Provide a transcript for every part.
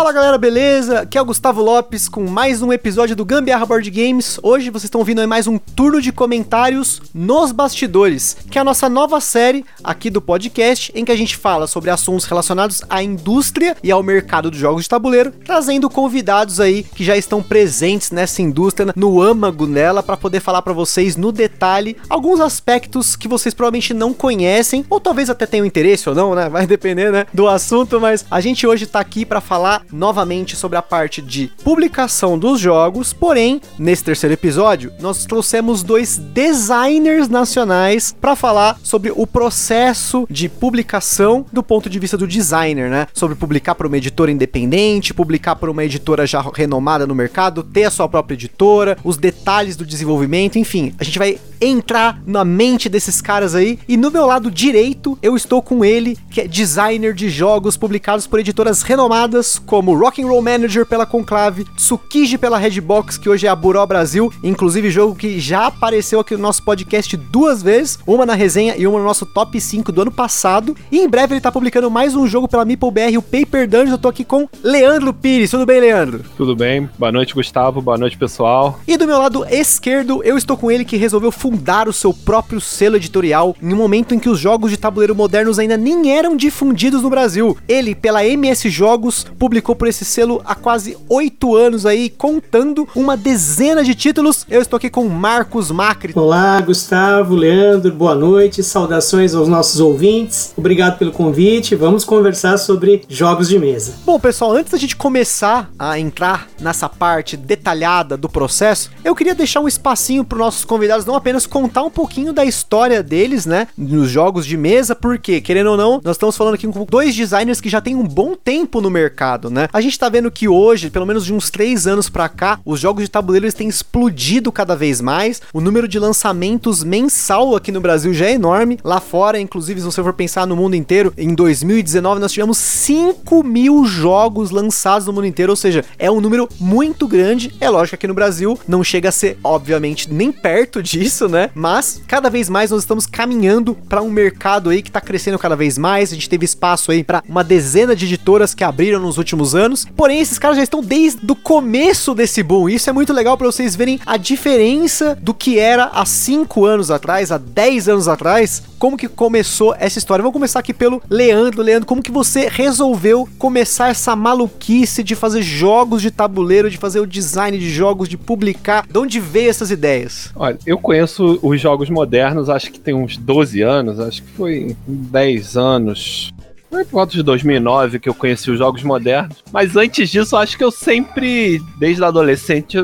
Fala galera, beleza? Aqui é o Gustavo Lopes com mais um episódio do Gambiarra Board Games. Hoje vocês estão vindo mais um turno de comentários nos bastidores, que é a nossa nova série aqui do podcast, em que a gente fala sobre assuntos relacionados à indústria e ao mercado dos jogos de tabuleiro, trazendo convidados aí que já estão presentes nessa indústria, no âmago nela, para poder falar para vocês no detalhe alguns aspectos que vocês provavelmente não conhecem, ou talvez até tenham interesse ou não, né? Vai depender, né, do assunto, mas a gente hoje tá aqui para falar novamente sobre a parte de publicação dos jogos, porém, nesse terceiro episódio, nós trouxemos dois designers nacionais para falar sobre o processo de publicação do ponto de vista do designer, né? Sobre publicar para uma editora independente, publicar para uma editora já renomada no mercado, ter a sua própria editora, os detalhes do desenvolvimento, enfim, a gente vai entrar na mente desses caras aí. E no meu lado direito, eu estou com ele, que é designer de jogos publicados por editoras renomadas como Rock and Roll Manager pela Conclave, Tsukiji pela Redbox, que hoje é a Buró Brasil, inclusive jogo que já apareceu aqui no nosso podcast duas vezes, uma na resenha e uma no nosso top 5 do ano passado. E em breve ele tá publicando mais um jogo pela Meeple BR, o Paper Dungeon. Eu tô aqui com Leandro Pires. Tudo bem, Leandro? Tudo bem. Boa noite, Gustavo. Boa noite, pessoal. E do meu lado esquerdo, eu estou com ele que resolveu fundar o seu próprio selo editorial em um momento em que os jogos de tabuleiro modernos ainda nem eram difundidos no Brasil. Ele, pela MS Jogos, publicou por esse selo há quase oito anos aí, contando uma dezena de títulos. Eu estou aqui com Marcos Macri. Olá, Gustavo, Leandro, boa noite, saudações aos nossos ouvintes. Obrigado pelo convite. Vamos conversar sobre jogos de mesa. Bom, pessoal, antes da gente começar a entrar nessa parte detalhada do processo, eu queria deixar um espacinho para os nossos convidados não apenas contar um pouquinho da história deles, né, nos jogos de mesa, porque, querendo ou não, nós estamos falando aqui com dois designers que já têm um bom tempo no mercado, né? A gente tá vendo que hoje, pelo menos de uns três anos pra cá, os jogos de tabuleiro eles têm explodido cada vez mais. O número de lançamentos mensal aqui no Brasil já é enorme. Lá fora, inclusive, se você for pensar no mundo inteiro, em 2019 nós tivemos 5 mil jogos lançados no mundo inteiro, ou seja, é um número muito grande. É lógico que aqui no Brasil não chega a ser, obviamente, nem perto disso, né? Mas cada vez mais nós estamos caminhando para um mercado aí que tá crescendo cada vez mais. A gente teve espaço aí para uma dezena de editoras que abriram nos últimos anos. Porém, esses caras já estão desde o começo desse boom. Isso é muito legal para vocês verem a diferença do que era há 5 anos atrás, há 10 anos atrás, como que começou essa história. Vamos começar aqui pelo Leandro. Leandro, como que você resolveu começar essa maluquice de fazer jogos de tabuleiro, de fazer o design de jogos, de publicar? De onde veio essas ideias? Olha, eu conheço os jogos modernos, acho que tem uns 12 anos, acho que foi 10 anos foi por volta de 2009 que eu conheci os jogos modernos. Mas antes disso, acho que eu sempre, desde adolescente,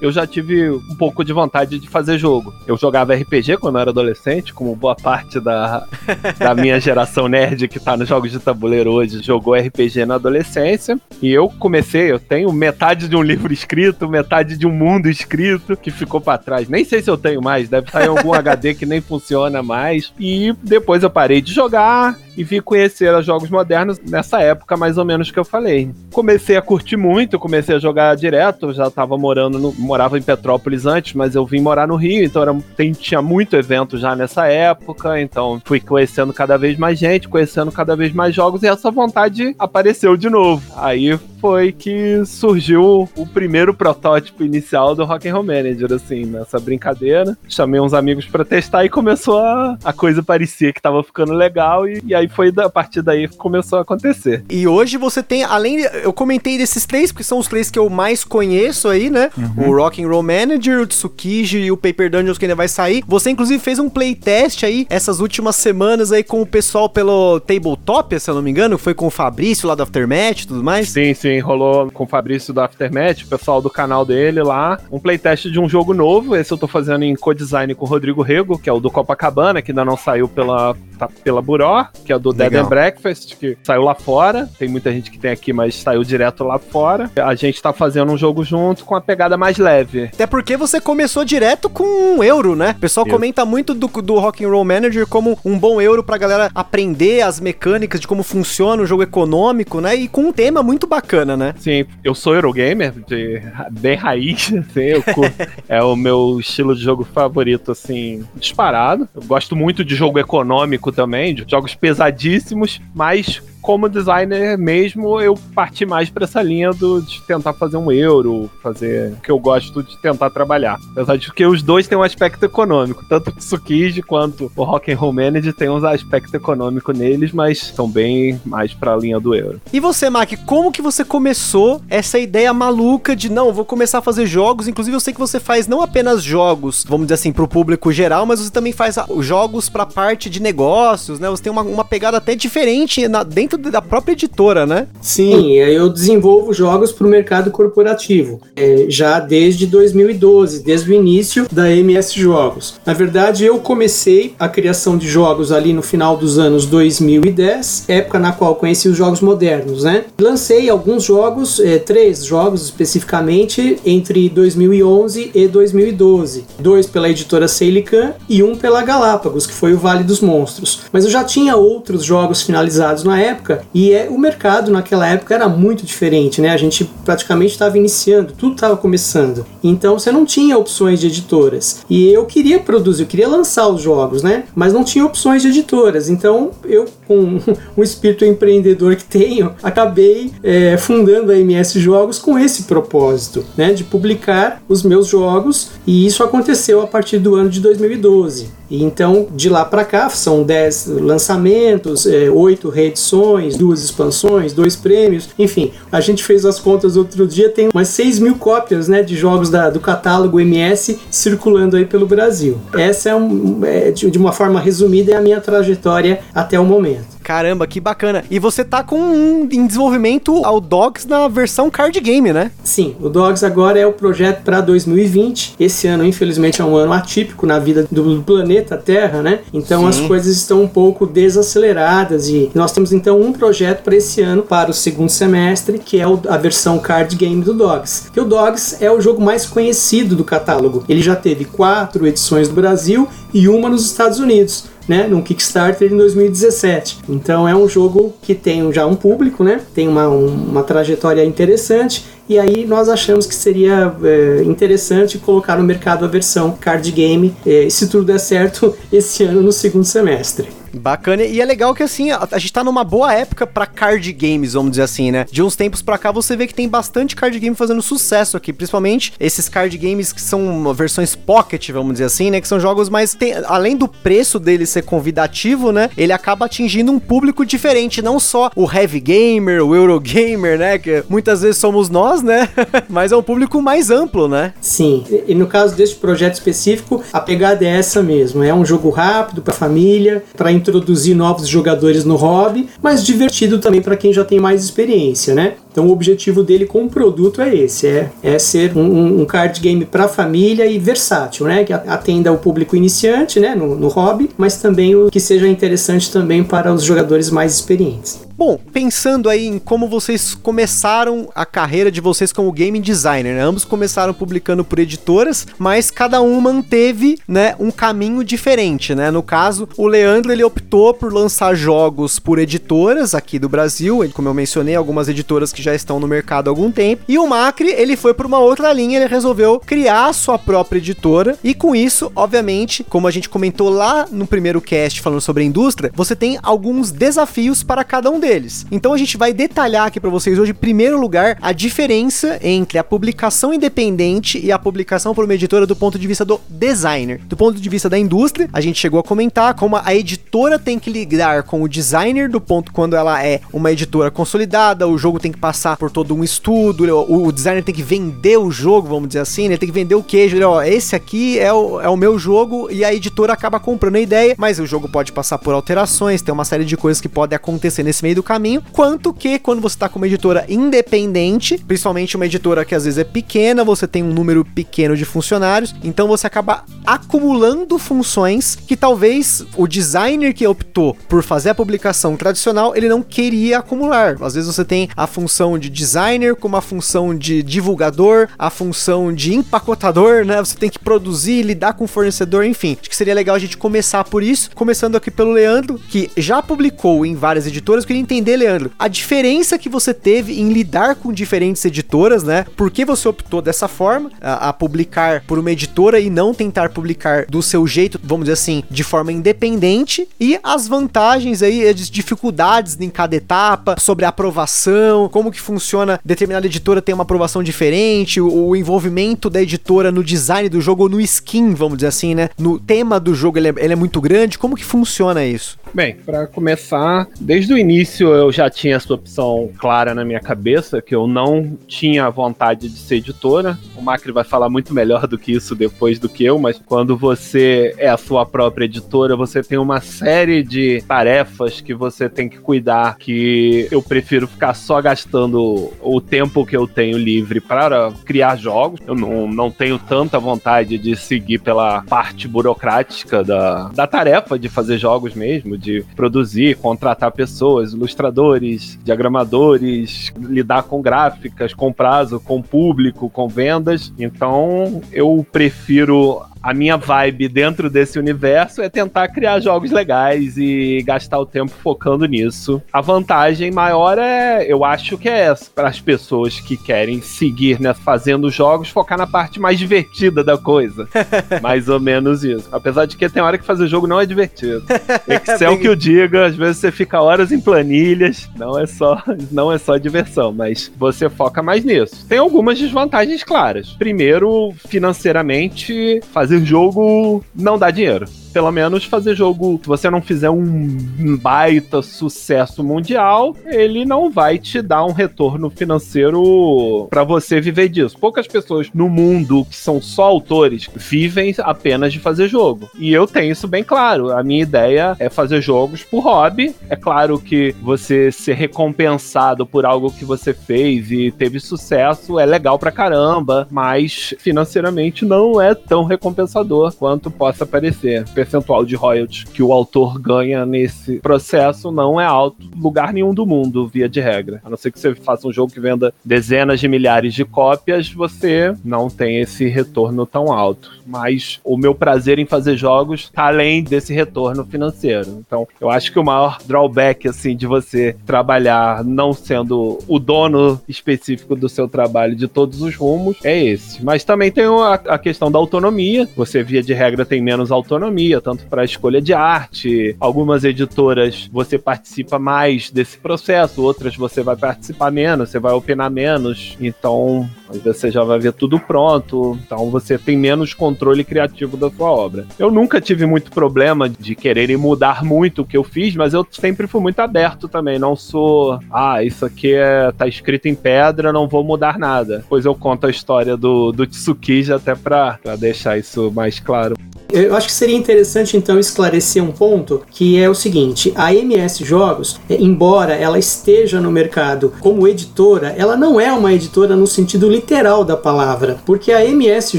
eu já tive um pouco de vontade de fazer jogo. Eu jogava RPG quando eu era adolescente, como boa parte da, da minha geração nerd que tá nos jogos de tabuleiro hoje jogou RPG na adolescência. E eu comecei, eu tenho metade de um livro escrito, metade de um mundo escrito que ficou para trás. Nem sei se eu tenho mais, deve estar em algum HD que nem funciona mais. E depois eu parei de jogar e vi conhecer os jogos modernos nessa época, mais ou menos que eu falei. Comecei a curtir muito, comecei a jogar direto, já estava morando, no, morava em Petrópolis antes, mas eu vim morar no Rio, então era, tem, tinha muito evento já nessa época, então fui conhecendo cada vez mais gente, conhecendo cada vez mais jogos e essa vontade apareceu de novo. Aí foi que surgiu o primeiro protótipo inicial do Rock and Roll Manager, assim, nessa brincadeira. Chamei uns amigos para testar e começou a, a coisa parecia que tava ficando legal e, e aí foi a partir daí que começou a acontecer. E hoje você tem, além, eu comentei desses três, porque são os três que eu mais conheço aí, né? Uhum. O Rock and Roll Manager, o Tsukiji e o Paper Dungeons que ainda vai sair. Você inclusive fez um playtest aí essas últimas semanas aí com o pessoal pelo Tabletop, se eu não me engano, foi com o Fabrício lá do Aftermath e tudo mais. Sim, sim sim, rolou com o Fabrício do Aftermath, o pessoal do canal dele lá, um playtest de um jogo novo. Esse eu tô fazendo em co-design com o Rodrigo Rego, que é o do Copacabana, que ainda não saiu pela, tá pela Buró, que é do Dead Legal. and Breakfast, que saiu lá fora. Tem muita gente que tem aqui, mas saiu direto lá fora. A gente tá fazendo um jogo junto com a pegada mais leve. Até porque você começou direto com um euro, né? O pessoal Isso. comenta muito do, do Rock'n'Roll Manager como um bom euro pra galera aprender as mecânicas de como funciona o jogo econômico, né? E com um tema muito bacana, né? Sim, eu sou Eurogamer, de, bem raiz, assim, curto. é o meu estilo de jogo favorito, assim, disparado. Eu gosto muito de jogo econômico também, de jogos pesadíssimos, mas como designer mesmo, eu parti mais pra essa linha do, de tentar fazer um euro, fazer o que eu gosto de tentar trabalhar. Apesar de que os dois têm um aspecto econômico, tanto o Tsukiji quanto o Rock'n'Roll Manager tem um aspecto econômico neles, mas são bem mais pra linha do euro. E você, Mac, como que você começou essa ideia maluca de não, vou começar a fazer jogos? Inclusive, eu sei que você faz não apenas jogos, vamos dizer assim, pro público geral, mas você também faz jogos pra parte de negócios, né? Você tem uma, uma pegada até diferente na- dentro da própria editora, né? Sim, eu desenvolvo jogos para o mercado corporativo, é, já desde 2012, desde o início da MS Jogos. Na verdade, eu comecei a criação de jogos ali no final dos anos 2010, época na qual conheci os jogos modernos, né? Lancei alguns jogos, é, três jogos especificamente, entre 2011 e 2012. Dois pela editora Seilican e um pela Galápagos, que foi o Vale dos Monstros. Mas eu já tinha outros jogos finalizados na época e é, o mercado naquela época era muito diferente, né? A gente praticamente estava iniciando, tudo estava começando. Então você não tinha opções de editoras. E eu queria produzir, eu queria lançar os jogos, né? Mas não tinha opções de editoras. Então eu, com o espírito empreendedor que tenho, acabei é, fundando a MS Jogos com esse propósito, né? De publicar os meus jogos. E isso aconteceu a partir do ano de 2012. Então, de lá para cá, são 10 lançamentos, é, 8 reedições, duas expansões, dois prêmios, enfim. A gente fez as contas outro dia, tem umas 6 mil cópias né, de jogos da- do catálogo MS circulando aí pelo Brasil. Essa é, um, é, de, de uma forma resumida, é a minha trajetória até o momento. Caramba, que bacana. E você tá com um em desenvolvimento ao Dogs na versão card game, né? Sim, o Dogs agora é o projeto para 2020. Esse ano, infelizmente, é um ano atípico na vida do planeta Terra, né? Então Sim. as coisas estão um pouco desaceleradas e nós temos então um projeto para esse ano, para o segundo semestre, que é a versão card game do Dogs. Que o Dogs é o jogo mais conhecido do catálogo. Ele já teve quatro edições no Brasil e uma nos Estados Unidos né, Kickstarter em 2017. Então é um jogo que tem já um público, né, tem uma, um- uma trajetória interessante. E aí nós achamos que seria é, interessante colocar no mercado a versão card game, é, se tudo der certo, esse ano no segundo semestre. Bacana. E é legal que assim, a, a gente tá numa boa época pra card games, vamos dizer assim, né? De uns tempos pra cá você vê que tem bastante card game fazendo sucesso aqui, principalmente esses card games que são versões pocket, vamos dizer assim, né? Que são jogos mais tem- além do preço dele ser convidativo, né? Ele acaba atingindo um público diferente, não só o heavy gamer, o Eurogamer, né? Que muitas vezes somos nós, né? Mas é um público mais amplo, né? Sim, e no caso deste projeto específico, a pegada é essa mesmo. É um jogo rápido para família, para introduzir novos jogadores no hobby, mas divertido também para quem já tem mais experiência, né? Então o objetivo dele com o produto é esse, é, é ser um- um, card game para família e versátil, né? Que atenda o público iniciante, né? No, no hobby, mas também o que seja interessante também para os jogadores mais experientes. Bom, pensando aí em como vocês começaram a carreira de vocês como game designer, né? Ambos começaram publicando por editoras, mas cada um manteve, né, um caminho diferente, né? No caso, o Leandro ele optou por lançar jogos por editoras aqui do Brasil, ele, como eu mencionei, algumas editoras que já estão no mercado há algum tempo. E o Macri, ele foi por uma outra linha, ele resolveu criar a sua própria editora e com isso, obviamente, como a gente comentou lá no primeiro cast falando sobre a indústria, você tem alguns desafios para cada um deles. Então a gente vai detalhar aqui para vocês hoje, em primeiro lugar, a diferença entre a publicação independente e a publicação por uma editora do ponto de vista do designer. Do ponto de vista da indústria, a gente chegou a comentar como a editora tem que lidar com o designer do ponto quando ela é uma editora consolidada, o jogo tem que passar passar por todo um estudo, o, o designer tem que vender o jogo, vamos dizer assim, né? Ele tem que vender o queijo, ele, ó, esse aqui é o, é o meu jogo e a editora acaba comprando a ideia, mas o jogo pode passar por alterações, tem uma série de coisas que podem acontecer nesse meio do caminho, quanto que quando você tá com uma editora independente, principalmente uma editora que às vezes é pequena, você tem um número pequeno de funcionários, então você acaba acumulando funções que talvez o designer que optou por fazer a publicação tradicional, ele não queria acumular. Às vezes você tem a função de designer como a função de divulgador, a função de empacotador, né? Você tem que produzir, lidar com fornecedor, enfim. Acho que seria legal a gente começar por isso, começando aqui pelo Leandro, que já publicou em várias editoras. Eu queria entender, Leandro, a diferença que você teve em lidar com diferentes editoras, né? Por que você optou dessa forma a, a publicar por uma editora e não tentar publicar do seu jeito, vamos dizer assim, de forma independente e as vantagens aí, as dificuldades em cada etapa, sobre a aprovação, como que funciona, determinada editora tem uma aprovação diferente, o, o envolvimento da editora no design do jogo, ou no skin, vamos dizer assim, né? No tema do jogo, ele é, ele é muito grande, como que funciona isso? Bem, para começar, desde o início eu já tinha essa opção clara na minha cabeça, que eu não tinha vontade de ser editora. O Macri vai falar muito melhor do que isso depois do que eu, mas quando você é a sua própria editora, você tem uma série de tarefas que você tem que cuidar, que eu prefiro ficar só gastando o tempo que eu tenho livre para criar jogos. Eu não, não tenho tanta vontade de seguir pela parte burocrática da, da tarefa de fazer jogos mesmo, de produzir, contratar pessoas, ilustradores, diagramadores, lidar com gráficas, com prazo, com público, com vendas. Então eu prefiro a minha vibe dentro desse universo é tentar criar jogos legais e gastar o tempo focando nisso. A vantagem maior é, eu acho que é essa, para as pessoas que querem seguir né, fazendo jogos, focar na parte mais divertida da coisa. mais ou menos isso. Apesar de que tem hora que fazer jogo não é divertido. Excel que o diga, às vezes você fica horas em planilhas, não é só, não é só diversão, mas você foca mais nisso. Tem algumas desvantagens claras. Primeiro, financeiramente, fazer fazer jogo não dá dinheiro pelo menos fazer jogo, se você não fizer um baita sucesso mundial, ele não vai te dar um retorno financeiro para você viver disso. Poucas pessoas no mundo que são só autores vivem apenas de fazer jogo. E eu tenho isso bem claro. A minha ideia é fazer jogos por hobby. É claro que você ser recompensado por algo que você fez e teve sucesso é legal pra caramba, mas financeiramente não é tão recompensador quanto possa parecer percentual de royalties que o autor ganha nesse processo não é alto lugar nenhum do mundo, via de regra. A não ser que você faça um jogo que venda dezenas de milhares de cópias, você não tem esse retorno tão alto. Mas o meu prazer em fazer jogos tá além desse retorno financeiro. Então, eu acho que o maior drawback assim de você trabalhar não sendo o dono específico do seu trabalho de todos os rumos é esse. Mas também tem a, a questão da autonomia. Você via de regra tem menos autonomia tanto para a escolha de arte. Algumas editoras você participa mais desse processo, outras você vai participar menos, você vai opinar menos. Então, você já vai ver tudo pronto. Então, você tem menos controle criativo da sua obra. Eu nunca tive muito problema de quererem mudar muito o que eu fiz, mas eu sempre fui muito aberto também. Não sou, ah, isso aqui é, tá escrito em pedra, não vou mudar nada. Pois eu conto a história do, do Tsukiji até para deixar isso mais claro. Eu acho que seria interessante então esclarecer um ponto que é o seguinte: a MS Jogos, é, embora ela esteja no mercado como editora, ela não é uma editora no sentido literal da palavra, porque a MS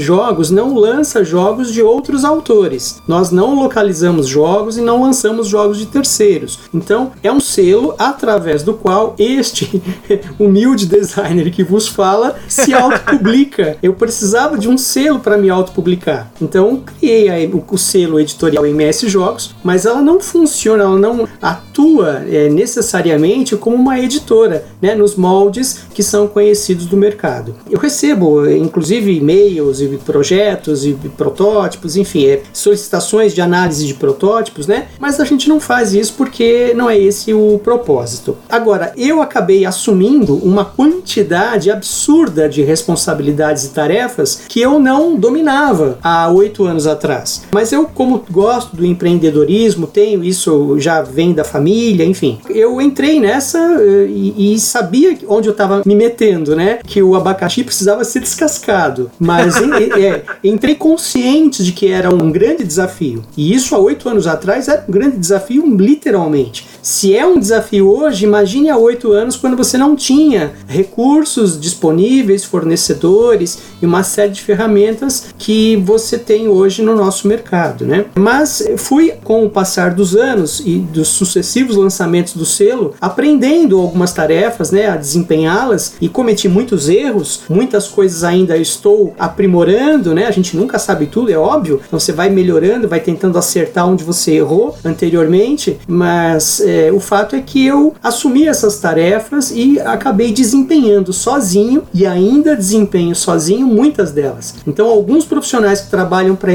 Jogos não lança jogos de outros autores. Nós não localizamos jogos e não lançamos jogos de terceiros. Então, é um selo através do qual este humilde designer que vos fala se autopublica. Eu precisava de um selo para me autopublicar. Então, criei a o, o, selo editorial MS Jogos, mas ela não funciona, ela não atua é, necessariamente como uma editora, né, nos moldes que são conhecidos do mercado. Eu recebo, inclusive, e-mails e projetos e protótipos, enfim, é, solicitações de análise de protótipos, né, mas a gente não faz isso porque não é esse o propósito. Agora, eu acabei assumindo uma quantidade absurda de responsabilidades e tarefas que eu não dominava há oito anos atrás. Mas eu, como gosto do empreendedorismo, tenho isso já vem da família enfim. Eu entrei nessa uh, e, e, sabia onde eu estava me metendo, né? Que o abacaxi precisava ser descascado. Mas é, entrei consciente de que era um grande desafio. E isso há oito anos atrás era um grande desafio, literalmente. Se é um desafio hoje, imagine há oito anos quando você não tinha recursos disponíveis, fornecedores e uma série de ferramentas que você tem hoje no nosso mercado, né? Mas fui com o passar dos anos e dos sucessivos lançamentos do selo aprendendo algumas tarefas, né, a desempenhá-las e cometi muitos erros, muitas coisas ainda estou aprimorando, né? A gente nunca sabe tudo, é óbvio. Então você vai melhorando, vai tentando acertar onde você errou anteriormente, mas é, o fato é que eu assumi essas tarefas e acabei desempenhando sozinho e ainda desempenho sozinho muitas delas. Então, alguns profissionais que trabalham para a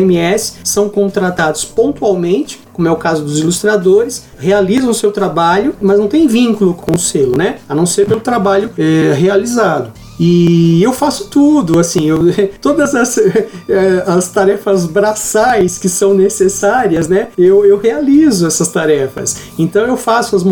São contratados pontualmente como é o caso dos ilustradores, realizam o seu trabalho, mas não tem vínculo com o selo, né? A não ser pelo trabalho é, realizado. E eu faço tudo, assim, eu, todas as, eh, as tarefas braçais que são necessárias, né? Eu, eu realizo essas tarefas. Então eu faço as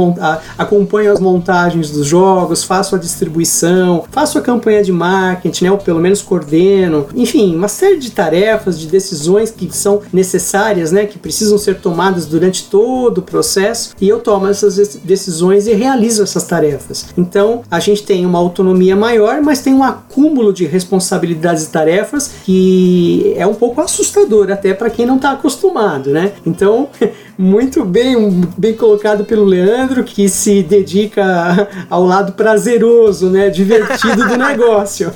acompanho as montagens dos jogos, faço a distribuição, faço a campanha de marketing, né? Ou pelo menos coordeno. Enfim, uma série de tarefas, de decisões que são necessárias, né? Que precisam ser tomadas durante todo o processo. E eu tomo essas decisões e realizo essas tarefas. Então a gente tem uma autonomia maior, mas tem um acúmulo de responsabilidades e tarefas que é um pouco assustador até para quem não está acostumado, né? Então, muito bem, bem colocado pelo Leandro, que se dedica ao lado prazeroso, né, divertido do negócio.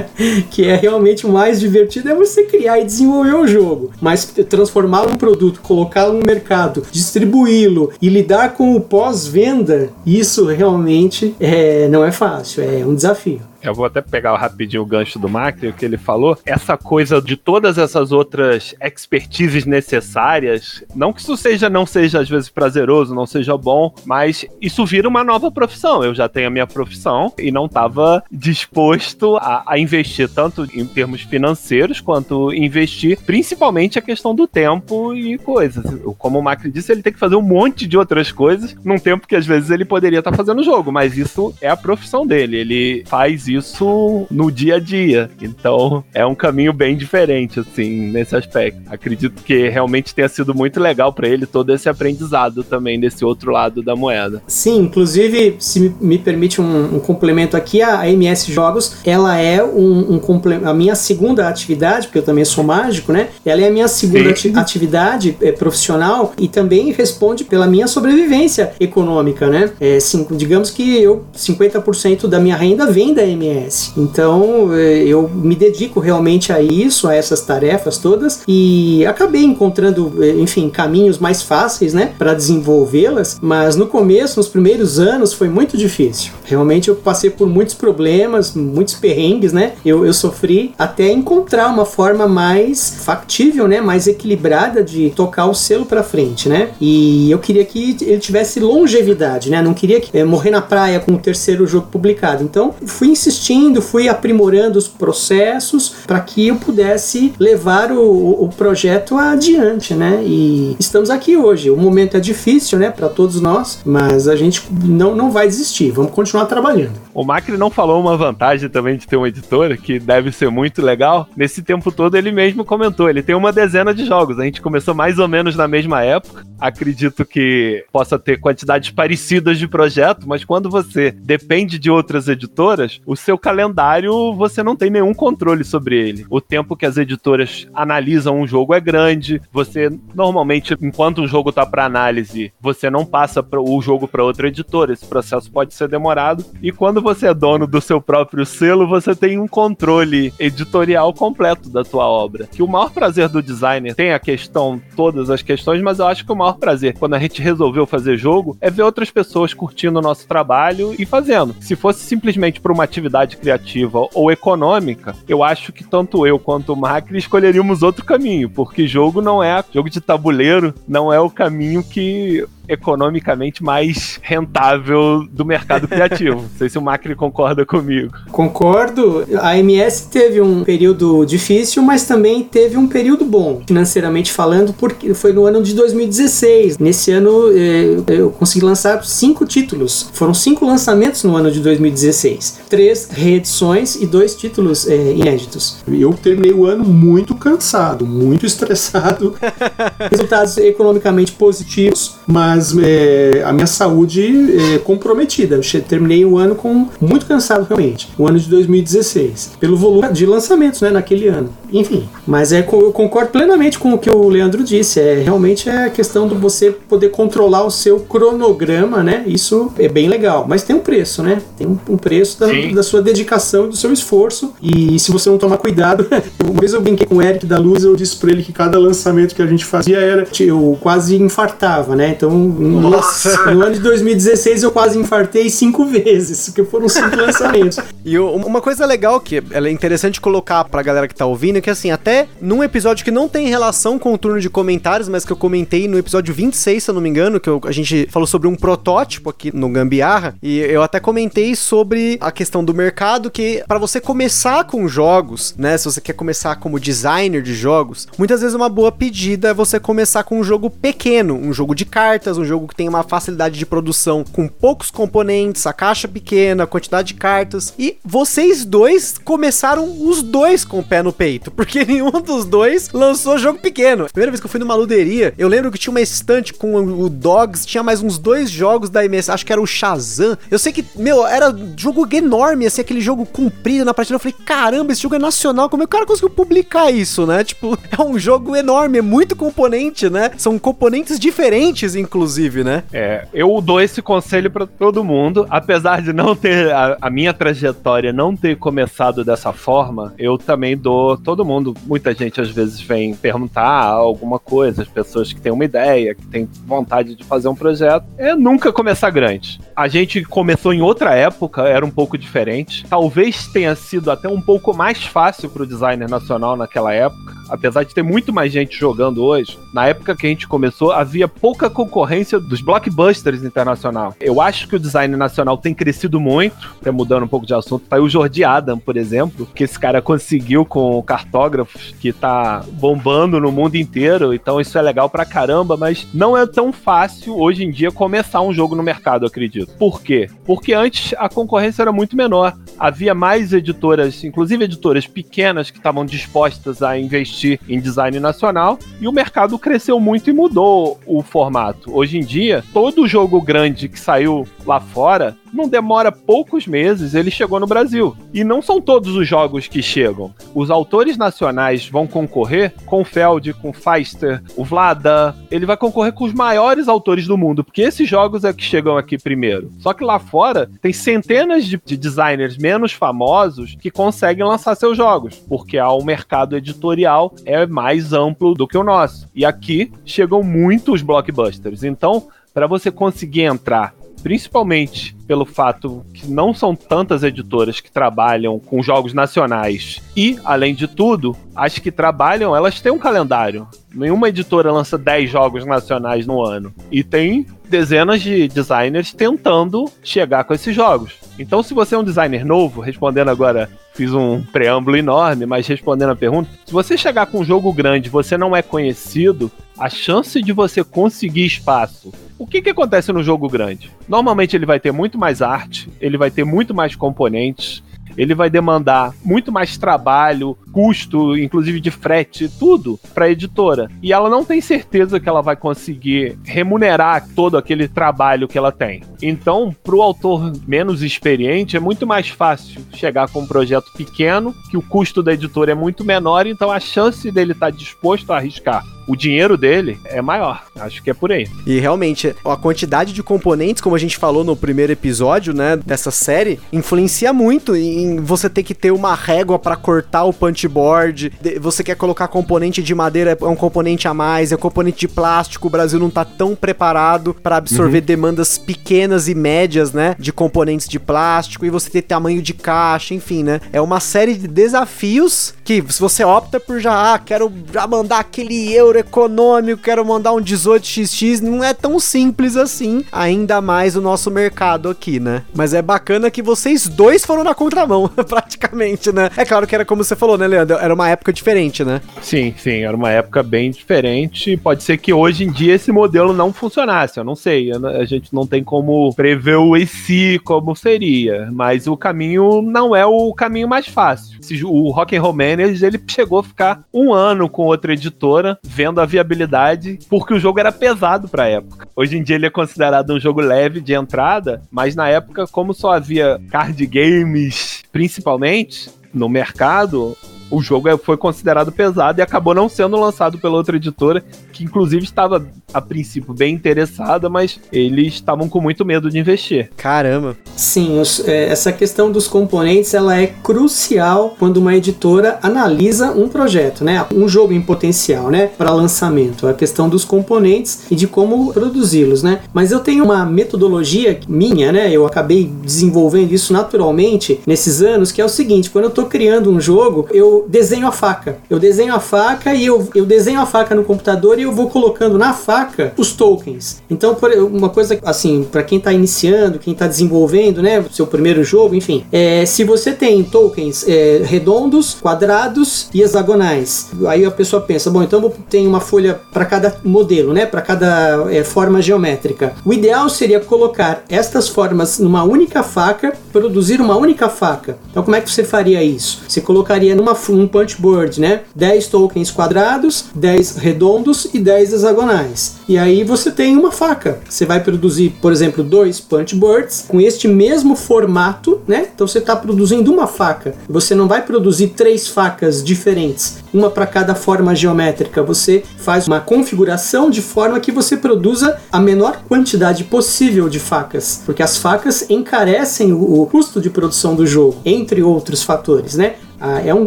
que é realmente o mais divertido é você criar e desenvolver o jogo, mas transformá-lo em produto, colocá-lo no mercado, distribuí-lo e lidar com o pós-venda, isso realmente é, não é fácil, é um desafio. Eu vou até pegar rapidinho o gancho do Macri, o que ele falou. Essa coisa de todas essas outras expertises necessárias, não que isso seja, não seja às vezes prazeroso, não seja bom, mas isso vira uma nova profissão. Eu já tenho a minha profissão e não estava disposto a, a, investir tanto em termos financeiros quanto investir principalmente a questão do tempo e coisas. Como o Macri disse, ele tem que fazer um monte de outras coisas num tempo que às vezes ele poderia estar tá fazendo jogo, mas isso é a profissão dele. Ele faz isso no dia a dia. Então é um caminho bem diferente, assim, nesse aspecto. Acredito que realmente tenha sido muito legal para ele todo esse aprendizado também desse outro lado da moeda. Sim, inclusive, se me permite um, um complemento aqui, a MS Jogos, ela é um, um a minha segunda atividade, porque eu também sou mágico, né? Ela é a minha segunda ati atividade é, profissional e também responde pela minha sobrevivência econômica, né? É, sim, digamos que eu 50% da minha renda vem da MS. Então é, eu me dedico realmente a isso, a essas tarefas todas e acabei encontrando, é, enfim, caminhos mais fáceis, né, para desenvolvê-las. Mas no começo, nos primeiros anos, foi muito difícil. Realmente eu passei por muitos problemas, muitos perrengues, né? Eu, eu sofri até encontrar uma forma mais factível, né, mais equilibrada de tocar o selo para frente, né? E eu queria que ele tivesse longevidade, né? Não queria que, é, morrer na praia com o terceiro jogo publicado. Então fui insistindo insistindo, fui aprimorando os processos para que eu pudesse levar o, o projeto adiante, né? E estamos aqui hoje. O momento é difícil, né, para todos nós, mas a gente não, não vai desistir. Vamos continuar trabalhando. O Macri não falou uma vantagem também de ter uma editora que deve ser muito legal. Nesse tempo todo ele mesmo comentou, ele tem uma dezena de jogos. A gente começou mais ou menos na mesma época. Acredito que possa ter quantidades parecidas de projeto, mas quando você depende de outras editoras, o seu calendário você não tem nenhum controle sobre ele. O tempo que as editoras analisam um jogo é grande. Você normalmente, enquanto um jogo está para análise, você não passa o jogo para outra editora. Esse processo pode ser demorado. E quando você é dono do seu próprio selo, você tem um controle editorial completo da tua obra. Que o maior prazer do designer tem a questão, todas as questões, mas eu acho que o maior prazer quando a gente resolveu fazer jogo é ver outras pessoas curtindo o nosso trabalho e fazendo. Se fosse simplesmente por uma atividade criativa ou econômica, eu acho que tanto eu quanto o Macri escolheríamos outro caminho, porque jogo não é jogo de tabuleiro, não é o caminho que economicamente mais rentável do mercado criativo. Não sei se o Macri concorda comigo. Concordo. A MS teve um período difícil, mas também teve um período bom, financeiramente falando, porque foi no ano de 2016. Nesse ano eh, eu consegui lançar cinco títulos. Foram cinco lançamentos no ano de 2016. Três reedições e dois títulos eh, inéditos. Eu terminei o ano muito cansado, muito estressado. Resultados economicamente positivos, mas é, a minha saúde é comprometida. Eu terminei o ano com muito cansado realmente. O ano de 2016. Pelo volume de lançamentos, né, naquele ano. Enfim, mas é, eu concordo plenamente com o que o Leandro disse. É realmente é a questão de você poder controlar o seu cronograma, né? Isso é bem legal. Mas tem um preço, né? Tem um preço da, da sua dedicação e do seu esforço. E se você não tomar cuidado, uma vez eu brinquei com o Eric da Luz, eu disse pra ele que cada lançamento que a gente fazia era. Eu quase infartava, né? Então, Nossa. no ano de 2016 eu quase infartei cinco vezes, porque foram cinco lançamentos. E uma coisa legal que é interessante colocar pra galera que tá ouvindo é que, assim, até num episódio que não tem relação com o turno de comentários, mas que eu comentei no episódio 26, se eu não me engano, que eu, a gente falou sobre um protótipo aqui no Gambiarra, e eu até comentei sobre a questão do mercado, que para você começar com jogos, né, se você quer começar como designer de jogos, muitas vezes uma boa pedida é você começar com um jogo pequeno, um jogo de cartas, um jogo que tem uma facilidade de produção com poucos componentes, a caixa pequena, a quantidade de cartas, e vocês dois começaram os dois com o pé no peito, porque nenhum dos dois lançou jogo pequeno. Primeira vez que eu fui numa luderia, eu lembro que tinha uma estante com o Dogs, tinha mais uns dois jogos da MS, acho que era o Shazam. Eu sei que, meu, era jogo enorme, assim, aquele jogo comprido na prateleira. Eu falei, caramba, esse jogo é nacional, como é que o cara conseguiu publicar isso, né? Tipo, é um jogo enorme, é muito componente, né? São componentes diferentes, inclusive, né? É, eu dou esse conselho para todo mundo, apesar de não ter a, a minha trajetória não ter começado dessa forma, eu também dou todo mundo, muita gente às vezes vem perguntar alguma coisa, as pessoas que têm uma ideia, que têm vontade de fazer um projeto, é nunca começar grande. A gente começou em outra época, era um pouco diferente. Talvez tenha sido até um pouco mais fácil para o designer nacional naquela época, apesar de ter muito mais gente jogando hoje. Na época que a gente começou, havia pouca concorrência dos blockbusters internacional. Eu acho que o design nacional tem crescido muito, até mudando um pouco de assunto, tá aí o Jordi Adam, por exemplo, que esse cara conseguiu com cartógrafos, que tá bombando no mundo inteiro, então isso é legal pra caramba, mas não é tão fácil hoje em dia começar um jogo no mercado, acredito. Por quê? Porque antes a concorrência era muito menor. Havia mais editoras, inclusive editoras pequenas, que estavam dispostas a investir em design nacional, e o mercado cresceu muito e mudou o formato. Hoje em dia, todo jogo grande que saiu lá fora não demora poucos meses, ele chegou no Brasil. E não são todos os jogos que chegam. Os autores nacionais vão concorrer com Feld, com Feister, o Vlada. Ele vai concorrer com os maiores autores do mundo, porque esses jogos é que chegam aqui primeiro. Só que lá fora tem centenas de, de designers menos famosos que conseguem lançar seus jogos, porque o mercado editorial é mais amplo do que o nosso. E aqui chegam muitos blockbusters. Então, para você conseguir entrar principalmente pelo fato que não são tantas editoras que trabalham com jogos nacionais e, além de tudo, as que trabalham, elas têm um calendário. Nenhuma editora lança 10 jogos nacionais no ano. E tem dezenas de designers tentando chegar com esses jogos. Então, se você é um designer novo, respondendo agora, fiz um preâmbulo enorme, mas respondendo a pergunta, se você chegar com um jogo grande, você não é conhecido, a chance de você conseguir espaço. O que, que acontece no jogo grande? Normalmente ele vai ter muito mais arte, ele vai ter muito mais componentes, ele vai demandar muito mais trabalho, custo, inclusive de frete, tudo para a editora. E ela não tem certeza que ela vai conseguir remunerar todo aquele trabalho que ela tem. Então, para o autor menos experiente, é muito mais fácil chegar com um projeto pequeno, que o custo da editora é muito menor, então a chance dele estar tá disposto a arriscar o dinheiro dele é maior. Acho que é por aí. E realmente, a quantidade de componentes, como a gente falou no primeiro episódio, né, dessa série, influencia muito em você ter que ter uma régua para cortar o punchboard. Você quer colocar componente de madeira, é um componente a mais, é um componente de plástico. O Brasil não tá tão preparado para absorver uhum. demandas pequenas e médias, né, de componentes de plástico e você ter tamanho de caixa, enfim, né? É uma série de desafios que se você opta por já, ah, quero já mandar aquele euro econômico, quero mandar um 18xx, não é tão simples assim, ainda mais o nosso mercado aqui, né? Mas é bacana que vocês dois foram na contramão, praticamente, né? É claro que era como você falou, né, Leandro? Era uma época diferente, né? Sim, sim, era uma época bem diferente. Pode ser que hoje em dia esse modelo não funcionasse, eu não sei. A gente não tem como prever o si como seria, mas o caminho não é o caminho mais fácil. O Rock and Roll Manager, ele chegou a ficar um ano com outra editora, vendo a viabilidade, porque o jogo era pesado pra época. Hoje em dia ele é considerado um jogo leve de entrada, mas na época, como só havia card games, principalmente, no mercado, o jogo é, foi considerado pesado e acabou não sendo lançado pela outra editora, que inclusive estava a princípio bem interessada, mas eles estavam com muito medo de investir. Caramba. Sim, os, é, essa questão dos componentes ela é crucial quando uma editora analisa um projeto, né? Um jogo em potencial, né? Para lançamento. A questão dos componentes e de como produzi-los, né? Mas eu tenho uma metodologia minha, né? Eu acabei desenvolvendo isso naturalmente nesses anos, que é o seguinte: quando eu estou criando um jogo, eu desenho a faca. Eu desenho a faca e eu, eu desenho a faca no computador e eu vou colocando na faca os tokens. Então, por, uma coisa assim, para quem está iniciando, quem está desenvolvendo, né, seu primeiro jogo, enfim, é, se você tem tokens é, redondos, quadrados e hexagonais, aí a pessoa pensa, bom, então eu tenho uma folha para cada modelo, né, para cada é, forma geométrica. O ideal seria colocar estas formas numa única faca, produzir uma única faca. Então, como é que você faria isso? Você colocaria numa um punchboard, né? 10 tokens quadrados, 10 redondos e 10 hexagonais. E aí você tem uma faca. Você vai produzir, por exemplo, dois punchboards com este mesmo formato, né? Então você está produzindo uma faca. Você não vai produzir três facas diferentes, uma para cada forma geométrica. Você faz uma configuração de forma que você produza a menor quantidade possível de facas, porque as facas encarecem o custo de produção do jogo, entre outros fatores, né? Ah, é um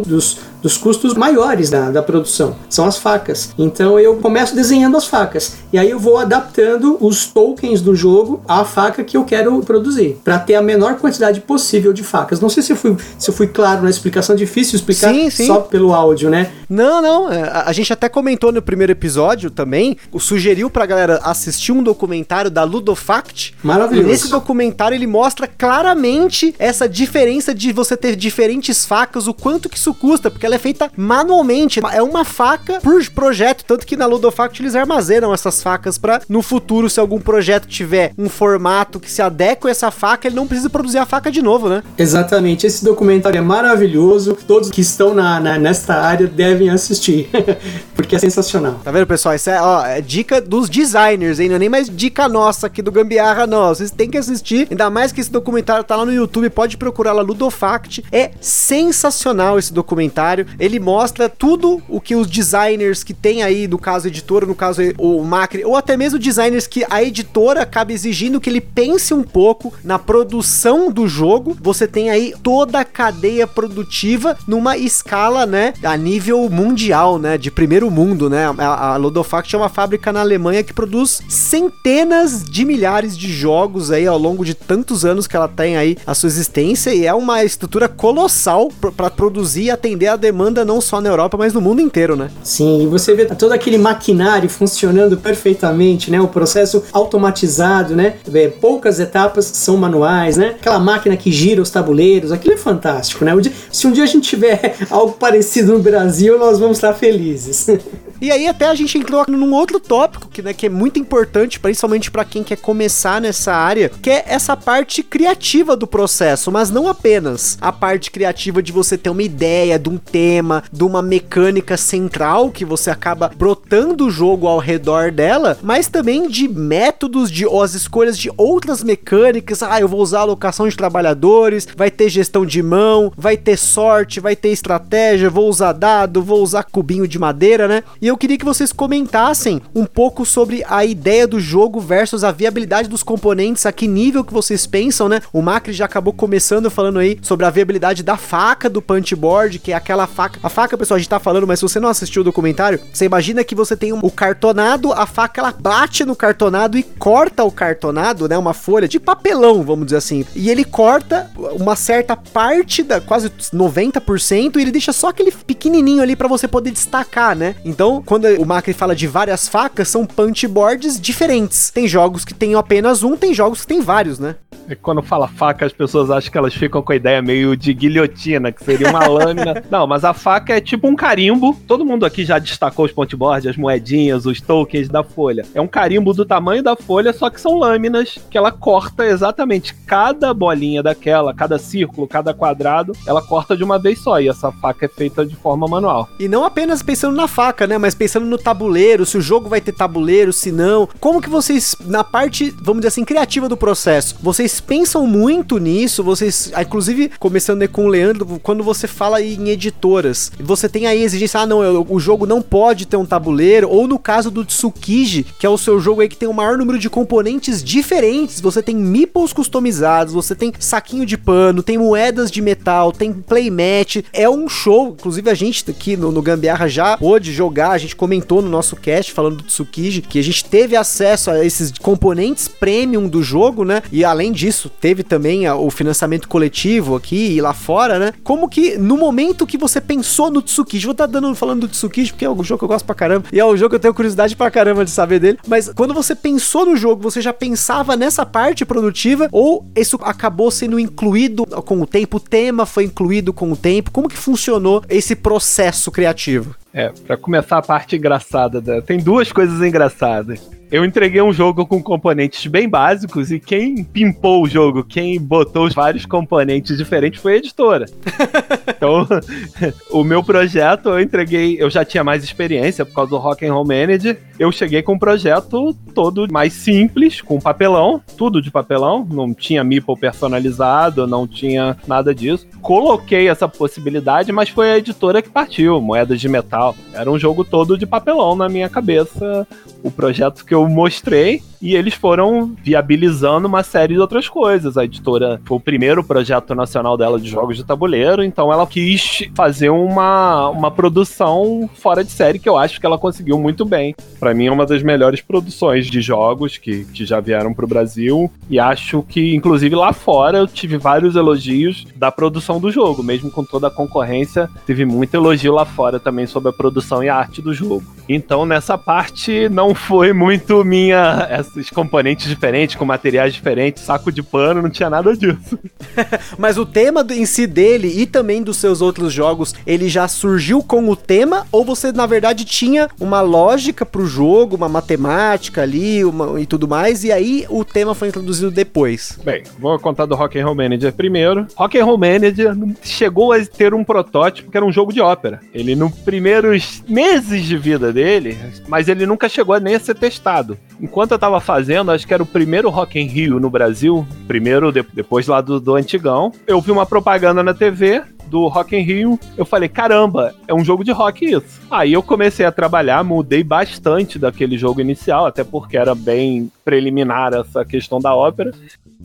dos dos custos maiores da, da produção, são as facas. Então eu começo desenhando as facas e aí eu vou adaptando os tokens do jogo à faca que eu quero produzir, para ter a menor quantidade possível de facas. Não sei se eu fui, se eu fui claro na explicação, difícil explicar sim, sim. só pelo áudio, né? Não, não, é, a, a gente até comentou no primeiro episódio também, sugeriu pra galera assistir um documentário da Ludofact. Maravilhoso. E nesse documentário ele mostra claramente essa diferença de você ter diferentes facas, o quanto que isso custa, porque ela ela é feita manualmente. É uma faca por projeto, tanto que na Ludofact eles armazenam essas facas para no futuro, se algum projeto tiver um formato que se adequa a essa faca, ele não precisa produzir a faca de novo, né? Exatamente. Esse documentário é maravilhoso. Todos que estão na, na nesta área devem assistir, porque é sensacional. Tá vendo, pessoal? Isso é, ó, é dica dos designers, hein? Não é nem mais dica nossa aqui do Gambiarra, não. Vocês têm que assistir. Ainda mais que esse documentário tá lá no YouTube, pode procurar lá Ludofact. É sensacional esse documentário ele mostra tudo o que os designers que tem aí, no caso editora, no caso o Macri, ou até mesmo designers que a editora acaba exigindo que ele pense um pouco na produção do jogo. Você tem aí toda a cadeia produtiva numa escala, né, a nível mundial, né, de primeiro mundo, né? A, a Lodofact é uma fábrica na Alemanha que produz centenas de milhares de jogos aí ao longo de tantos anos que ela tem aí a sua existência e é uma estrutura colossal para produzir e atender a demanda demanda não só na Europa, mas no mundo inteiro, né? Sim, e você vê todo aquele maquinário funcionando perfeitamente, né? O processo automatizado, né? Poucas etapas são manuais, né? Aquela máquina que gira os tabuleiros, aquilo é fantástico, né? Se um dia a gente tiver algo parecido no Brasil, nós vamos estar felizes. E aí até a gente entrou num outro tópico que, né, que é muito importante, principalmente para quem quer começar nessa área, que é essa parte criativa do processo, mas não apenas a parte criativa de você ter uma ideia de um tema, de uma mecânica central que você acaba brotando o jogo ao redor dela, mas também de métodos de ou as escolhas de outras mecânicas. Ah, eu vou usar alocação de trabalhadores, vai ter gestão de mão, vai ter sorte, vai ter estratégia, vou usar dado, vou usar cubinho de madeira, né? E eu queria que vocês comentassem um pouco sobre a ideia do jogo versus a viabilidade dos componentes, a que nível que vocês pensam, né? O Macri já acabou começando falando aí sobre a viabilidade da faca do punchboard, que é aquela faca. A faca, pessoal, a gente tá falando, mas se você não assistiu o documentário, você imagina que você tem um, o cartonado, a faca ela bate no cartonado e corta o cartonado, né? Uma folha de papelão, vamos dizer assim. E ele corta uma certa parte da quase 90% e ele deixa só aquele pequenininho ali para você poder destacar, né? Então, quando o Macri fala de várias facas, são punch boards diferentes. Tem jogos que tem apenas um, tem jogos que tem vários, né? É que quando fala faca, as pessoas acham que elas ficam com a ideia meio de guilhotina, que seria uma lâmina. Não, mas a faca é tipo um carimbo. Todo mundo aqui já destacou os boards, as moedinhas, os tokens da folha. É um carimbo do tamanho da folha, só que são lâminas que ela corta exatamente cada bolinha daquela, cada círculo, cada quadrado, ela corta de uma vez só. E essa faca é feita de forma manual. E não apenas pensando na faca, né? Mas pensando no tabuleiro, se o jogo vai ter tabuleiro, se não. Como que vocês, na parte, vamos dizer assim, criativa do processo, vocês pensam muito nisso, vocês, ah, inclusive, começando com o Leandro, quando você fala em editoras, você tem aí a exigência, ah, não, eu, o jogo não pode ter um tabuleiro, ou no caso do Tsukiji, que é o seu jogo aí que tem o maior número de componentes diferentes, você tem meeples customizados, você tem saquinho de pano, tem moedas de metal, tem playmat, é um show, inclusive a gente aqui no, no Gambiarra já pôde jogar, a gente comentou no nosso cast falando do Tsukiji, que a gente teve acesso a esses componentes premium do jogo, né, e além disso, teve também a, o financiamento coletivo aqui e lá fora, né? Como que no momento que você pensou no Tsukiji, vou estar tá dando falando do Tsukiji porque é um jogo que eu gosto pra caramba e é um jogo que eu tenho curiosidade pra caramba de saber dele, mas quando você pensou no jogo, você já pensava nessa parte produtiva ou isso acabou sendo incluído com o tempo, o tema foi incluído com o tempo? Como que funcionou esse processo criativo? É, para começar a parte engraçada, da... tem duas coisas engraçadas. Eu entreguei um jogo com componentes bem básicos e quem pimpou o jogo, quem botou os vários componentes diferentes foi a editora. então, o meu projeto eu entreguei, eu já tinha mais experiência por causa do Rock and Roll Manager. Eu cheguei com um projeto todo mais simples, com papelão, tudo de papelão, não tinha meeple personalizado, não tinha nada disso. Coloquei essa possibilidade, mas foi a editora que partiu, moedas de metal. Era um jogo todo de papelão na minha cabeça, o projeto que eu mostrei e eles foram viabilizando uma série de outras coisas. A editora foi o primeiro projeto nacional dela de jogos de tabuleiro, então ela quis fazer uma, uma produção fora de série que eu acho que ela conseguiu muito bem. Para mim é uma das melhores produções de jogos que, que já vieram pro Brasil e acho que inclusive lá fora eu tive vários elogios da produção do jogo, mesmo com toda a concorrência, teve muito elogio lá fora também sobre a produção e a arte do jogo. Então nessa parte não foi muito minha esses componentes diferentes, com materiais diferentes, saco de pano, não tinha nada disso. Mas o tema em si dele e também dos seus outros jogos, ele já surgiu com o tema? Ou você, na verdade, tinha uma lógica pro jogo, uma matemática ali uma, e tudo mais, e aí o tema foi introduzido depois? Bem, vou contar do Rock and Roll Manager primeiro. Rock and Roll Manager chegou a ter um protótipo que era um jogo de ópera. Ele, nos primeiros meses de vida dele, mas ele nunca chegou nem a ser testado. Enquanto eu tava fazendo, acho que era o primeiro Rock in Rio no Brasil, primeiro de, depois lá do, do antigão. Eu vi uma propaganda na TV do Rock in Rio, eu falei, caramba, é um jogo de rock isso. Aí eu comecei a trabalhar, mudei bastante daquele jogo inicial, até porque era bem preliminar essa questão da ópera,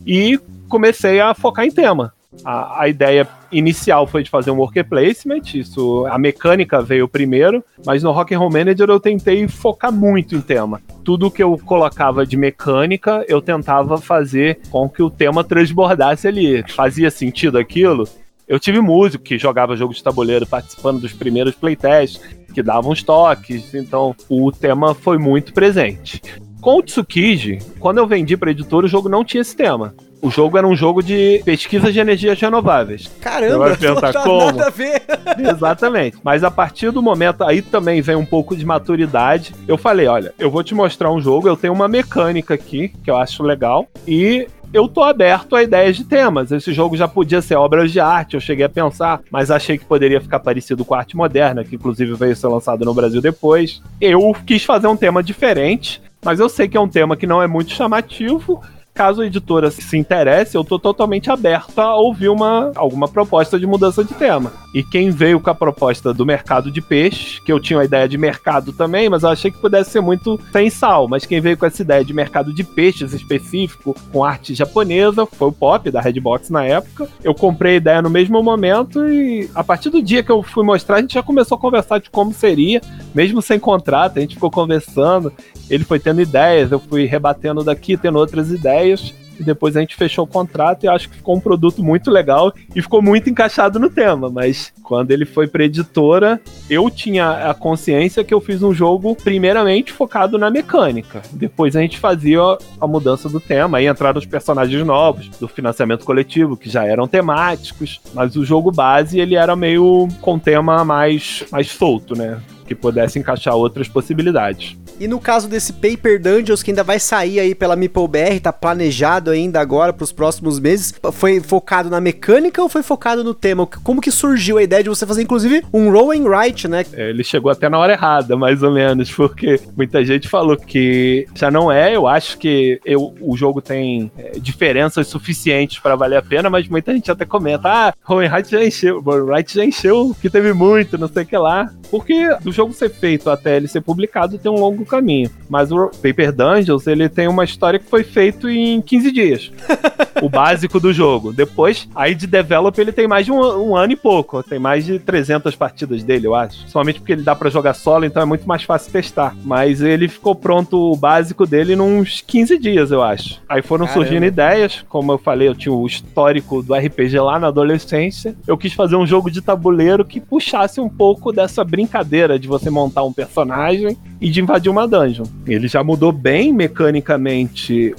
e comecei a focar em tema. A, a, ideia inicial foi de fazer um worker placement, isso, a mecânica veio primeiro, mas no Rock and Roll Manager eu tentei focar muito em tema. Tudo que eu colocava de mecânica, eu tentava fazer com que o tema transbordasse ali. Fazia sentido aquilo? Eu tive músico que jogava jogo de tabuleiro participando dos primeiros playtests, que davam uns toques, então o tema foi muito presente. Com o Tsukiji, quando eu vendi para editora, o jogo não tinha esse tema. O jogo era um jogo de pesquisa de energias renováveis. Caramba, Você vai não como? nada a ver. Exatamente. Mas a partir do momento, aí também vem um pouco de maturidade. Eu falei, olha, eu vou te mostrar um jogo, eu tenho uma mecânica aqui que eu acho legal e eu tô aberto a ideias de temas. Esse jogo já podia ser obras de arte, eu cheguei a pensar, mas achei que poderia ficar parecido com a arte moderna, que inclusive veio ser lançado no Brasil depois. Eu quis fazer um tema diferente, mas eu sei que é um tema que não é muito chamativo caso a editora se interesse, eu tô totalmente aberto a ouvir uma, alguma proposta de mudança de tema. E quem veio com a proposta do mercado de peixe, que eu tinha a ideia de mercado também, mas eu achei que pudesse ser muito sem sal, mas quem veio com essa ideia de mercado de peixes específico, com arte japonesa, foi o Pop, da Redbox na época. Eu comprei a ideia no mesmo momento e a partir do dia que eu fui mostrar, a gente já começou a conversar de como seria, mesmo sem contrato, a gente ficou conversando, ele foi tendo ideias, eu fui rebatendo daqui, tendo outras ideias. E depois a gente fechou o contrato e acho que ficou um produto muito legal e ficou muito encaixado no tema. Mas quando ele foi pra editora, eu tinha a consciência que eu fiz um jogo primeiramente focado na mecânica. Depois a gente fazia a mudança do tema, aí entraram os personagens novos do financiamento coletivo, que já eram temáticos, mas o jogo base ele era meio com tema mais, mais solto, né? Que pudesse encaixar outras possibilidades. E no caso desse Paper Dungeons, que ainda vai sair aí pela MeepleBR, tá planejado ainda agora pros próximos meses, foi focado na mecânica ou foi focado no tema? Como que surgiu a ideia de você fazer, inclusive, um roll and write, né? Ele chegou até na hora errada, mais ou menos, porque muita gente falou que já não é, eu acho que eu, o jogo tem é, diferenças suficientes para valer a pena, mas muita gente até comenta, ah, roll and write já encheu, roll and write já encheu, que teve muito, não sei o que lá. Porque do jogo ser feito até ele ser publicado tem um longo caminho. Mas o Paper Dungeons, ele tem uma história que foi feito em 15 dias. o básico do jogo. Depois, aí de develop ele tem mais de um, um, ano e pouco. Tem mais de 300 partidas dele, eu acho. Somente porque ele dá para jogar solo, então é muito mais fácil testar. Mas ele ficou pronto, o básico dele, nos 15 dias, eu acho. Aí foram Caramba. surgindo ideias. Como eu falei, eu tinha o histórico do RPG lá na adolescência. Eu quis fazer um jogo de tabuleiro que puxasse um pouco dessa brincadeira de você montar um personagem e de invadir uma dungeon. Ele já mudou bem mecanicamente.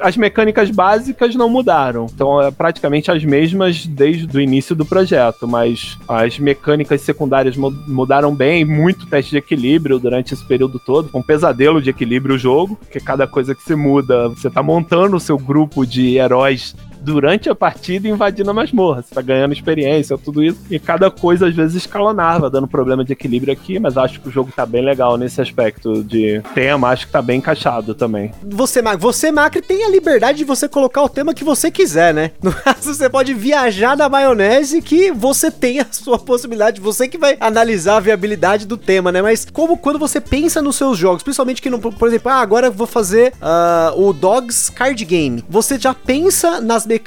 As mecânicas básicas não mudaram. Então é praticamente as mesmas desde o início do projeto, mas as mecânicas secundárias mudaram bem, muito teste de equilíbrio durante esse período todo. Um pesadelo de equilíbrio o jogo, porque cada coisa que você muda, você tá montando o seu grupo de heróis durante a partida invadindo a masmorra. Você tá ganhando experiência, tudo isso. E cada coisa às vezes escalonava, dando problema de equilíbrio aqui, mas acho que o jogo tá bem legal nesse aspecto de tema, acho que tá bem encaixado também. Você, Mac, você, Macri, tem a liberdade de você colocar o tema que você quiser, né? No caso, você pode viajar na maionese que você tem a sua possibilidade, você que vai analisar a viabilidade do tema, né? Mas como quando você pensa nos seus jogos, principalmente que, no, por exemplo, ah, agora vou fazer uh, o Dogs Card Game, você já pensa nas mecânicas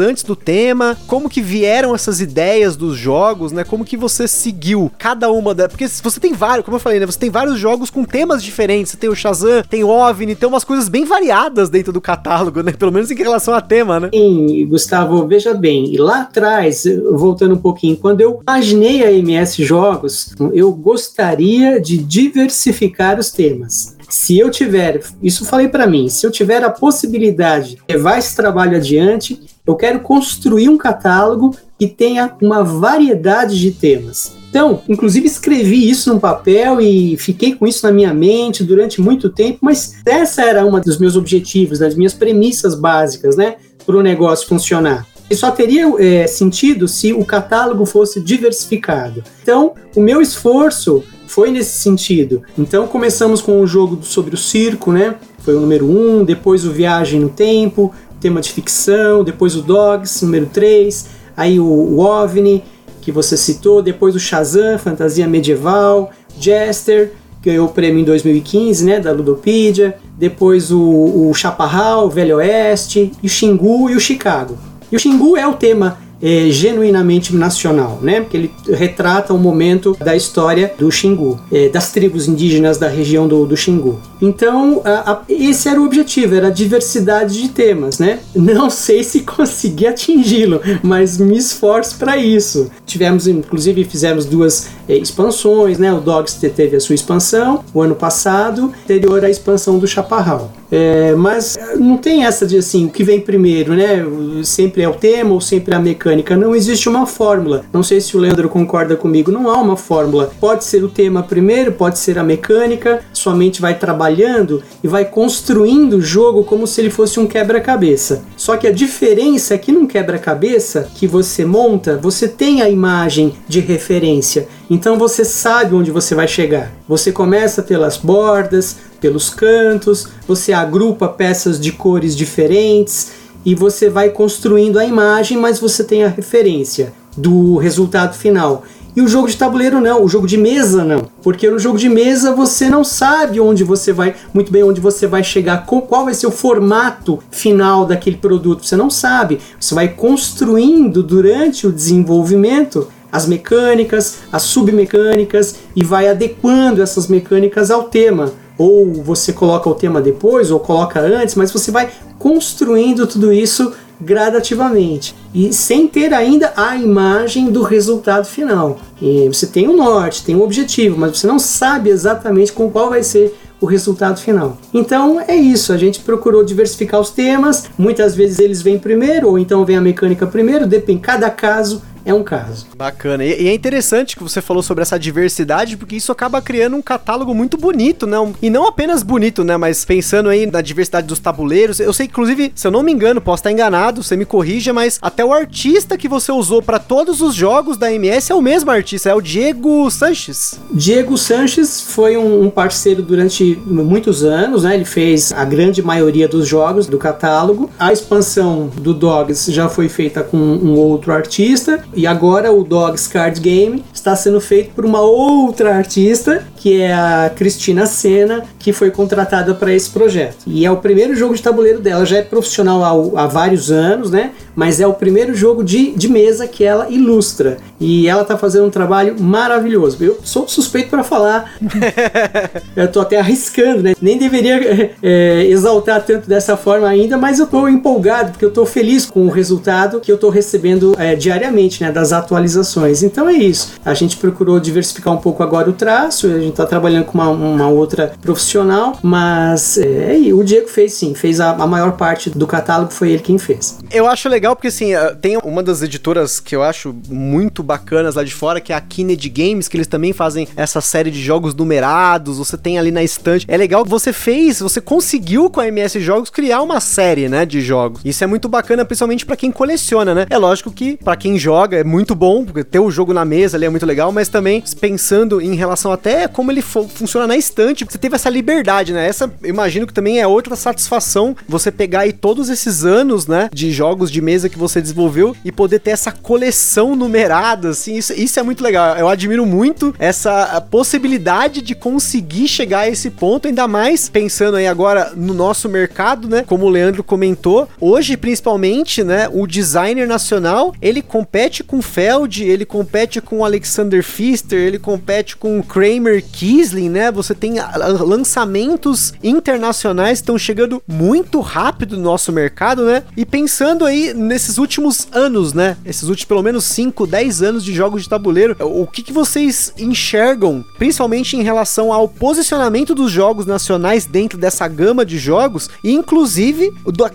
antes do tema, como que vieram essas ideias dos jogos, né? Como que você seguiu cada uma da. Porque você tem vários, como eu falei, né? Você tem vários jogos com temas diferentes. Você tem o Shazam, tem o OVNI, tem umas coisas bem variadas dentro do catálogo, né? Pelo menos em relação a tema, né? Sim, Gustavo, veja bem, e lá atrás, voltando um pouquinho, quando eu imaginei a MS Jogos, eu gostaria de diversificar os temas se eu tiver, isso falei para mim, se eu tiver a possibilidade de levar esse trabalho adiante, eu quero construir um catálogo que tenha uma variedade de temas. Então, inclusive escrevi isso no papel e fiquei com isso na minha mente durante muito tempo, mas essa era uma dos meus objetivos, das minhas premissas básicas, né, para o negócio funcionar. E só teria é, sentido se o catálogo fosse diversificado. Então, o meu esforço foi nesse sentido. Então começamos com o jogo sobre o circo, né? Foi o número 1, um, depois o Viagem no Tempo, tema de ficção, depois o Dogs, número 3, aí o, o OVNI, que você citou, depois o Shazam, fantasia medieval, Jester, ganhou o prêmio em 2015, né, da Ludopedia, depois o, o Chaparral, Velho Oeste, o Xingu e o Chicago. E o Xingu é o tema é, genuinamente nacional, né? Porque ele retrata o momento da história do Xingu, é, das tribos indígenas da região do, do Xingu. Então, a, a, esse era o objetivo, era a diversidade de temas, né? Não sei se consegui atingi-lo, mas me esforço para isso. Tivemos, inclusive, fizemos duas expansões, né? O Dogs teve a sua expansão o ano passado, anterior à expansão do Chaparral. É, mas não tem essa de assim, o que vem primeiro, né? Sempre é o tema ou sempre é a mecânica. Não existe uma fórmula. Não sei se o Leandro concorda comigo, não há uma fórmula. Pode ser o tema primeiro, pode ser a mecânica, sua mente vai trabalhando e vai construindo o jogo como se ele fosse um quebra-cabeça. Só que a diferença é que num quebra-cabeça que você monta, você tem a imagem de referência. Então você sabe onde você vai chegar. Você começa pelas bordas, pelos cantos, você agrupa peças de cores diferentes e você vai construindo a imagem, mas você tem a referência do resultado final. E o jogo de tabuleiro não, o jogo de mesa não. Porque no jogo de mesa você não sabe onde você vai, muito bem onde você vai chegar, qual vai ser o formato final daquele produto. Você não sabe. Você vai construindo durante o desenvolvimento as mecânicas, as submecânicas e vai adequando essas mecânicas ao tema. Ou você coloca o tema depois ou coloca antes, mas você vai construindo tudo isso gradativamente e sem ter ainda a imagem do resultado final. E você tem um norte, tem um objetivo, mas você não sabe exatamente com qual vai ser o resultado final. Então é isso, a gente procurou diversificar os temas, muitas vezes eles vêm primeiro, ou então vem a mecânica primeiro, depende, cada caso é um caso. Bacana. E, e, é interessante que você falou sobre essa diversidade, porque isso acaba criando um catálogo muito bonito, né? Um, e não apenas bonito, né? Mas pensando aí na diversidade dos tabuleiros. Eu sei inclusive, se eu não me engano, posso estar enganado, você me corrija, mas até o artista que você usou para todos os jogos da MS é o mesmo artista, é o Diego Sanches. Diego Sanches foi um, um parceiro durante muitos anos, né? Ele fez a grande maioria dos jogos do catálogo. A expansão do Dogs já foi feita com um outro artista e agora o Dogs Card Game está sendo feito por uma outra artista, que é a Cristina Senna, que foi contratada para esse projeto. E é o primeiro jogo de tabuleiro dela, já é profissional há, há vários anos, né? Mas é o primeiro jogo de, de mesa que ela ilustra. E ela está fazendo um trabalho maravilhoso. Eu sou suspeito para falar. eu tô até arriscando, né? Nem deveria é, exaltar tanto dessa forma ainda, mas eu tô empolgado, porque eu tô feliz com o resultado que eu tô recebendo é, diariamente, né, das atualizações. Então é isso. A gente procurou diversificar um pouco agora o traço, a gente está trabalhando com uma, uma, outra profissional, mas é, o Diego fez sim, fez a, a, maior parte do catálogo, foi ele quem fez. Eu acho legal porque assim, eh, tem uma das editoras que eu acho muito bacanas lá de fora, que é a Kennedy Games, que eles também fazem essa série de jogos numerados, você tem ali na estante. É legal que você fez, você conseguiu com a MS Jogos criar uma série, né, de jogos. Isso é muito bacana, principalmente para quem coleciona, né? É lógico que para quem joga é muito bom, porque ter o jogo na mesa ali é muito legal, mas também pensando em relação até como ele funciona na estante, você teve essa liberdade, né? Essa, imagino que também é outra satisfação você pegar aí todos esses anos, né, de jogos de mesa que você desenvolveu e poder ter essa coleção numerada, assim, isso, isso é muito legal. Eu admiro muito essa possibilidade de conseguir chegar a esse ponto, ainda mais pensando aí agora no nosso mercado, né? Como o Leandro comentou, hoje principalmente, né, o designer nacional, ele compete com Feld, ele compete com Alexander Pfister, ele compete com Kramer Kisling, né? Você tem lançamentos internacionais que estão chegando muito rápido no nosso mercado, né? E pensando aí nesses últimos anos, né? Esses últimos pelo menos 5, 10 anos de jogos de tabuleiro, o que, que vocês enxergam, principalmente em relação ao posicionamento dos jogos nacionais dentro dessa gama de jogos, e inclusive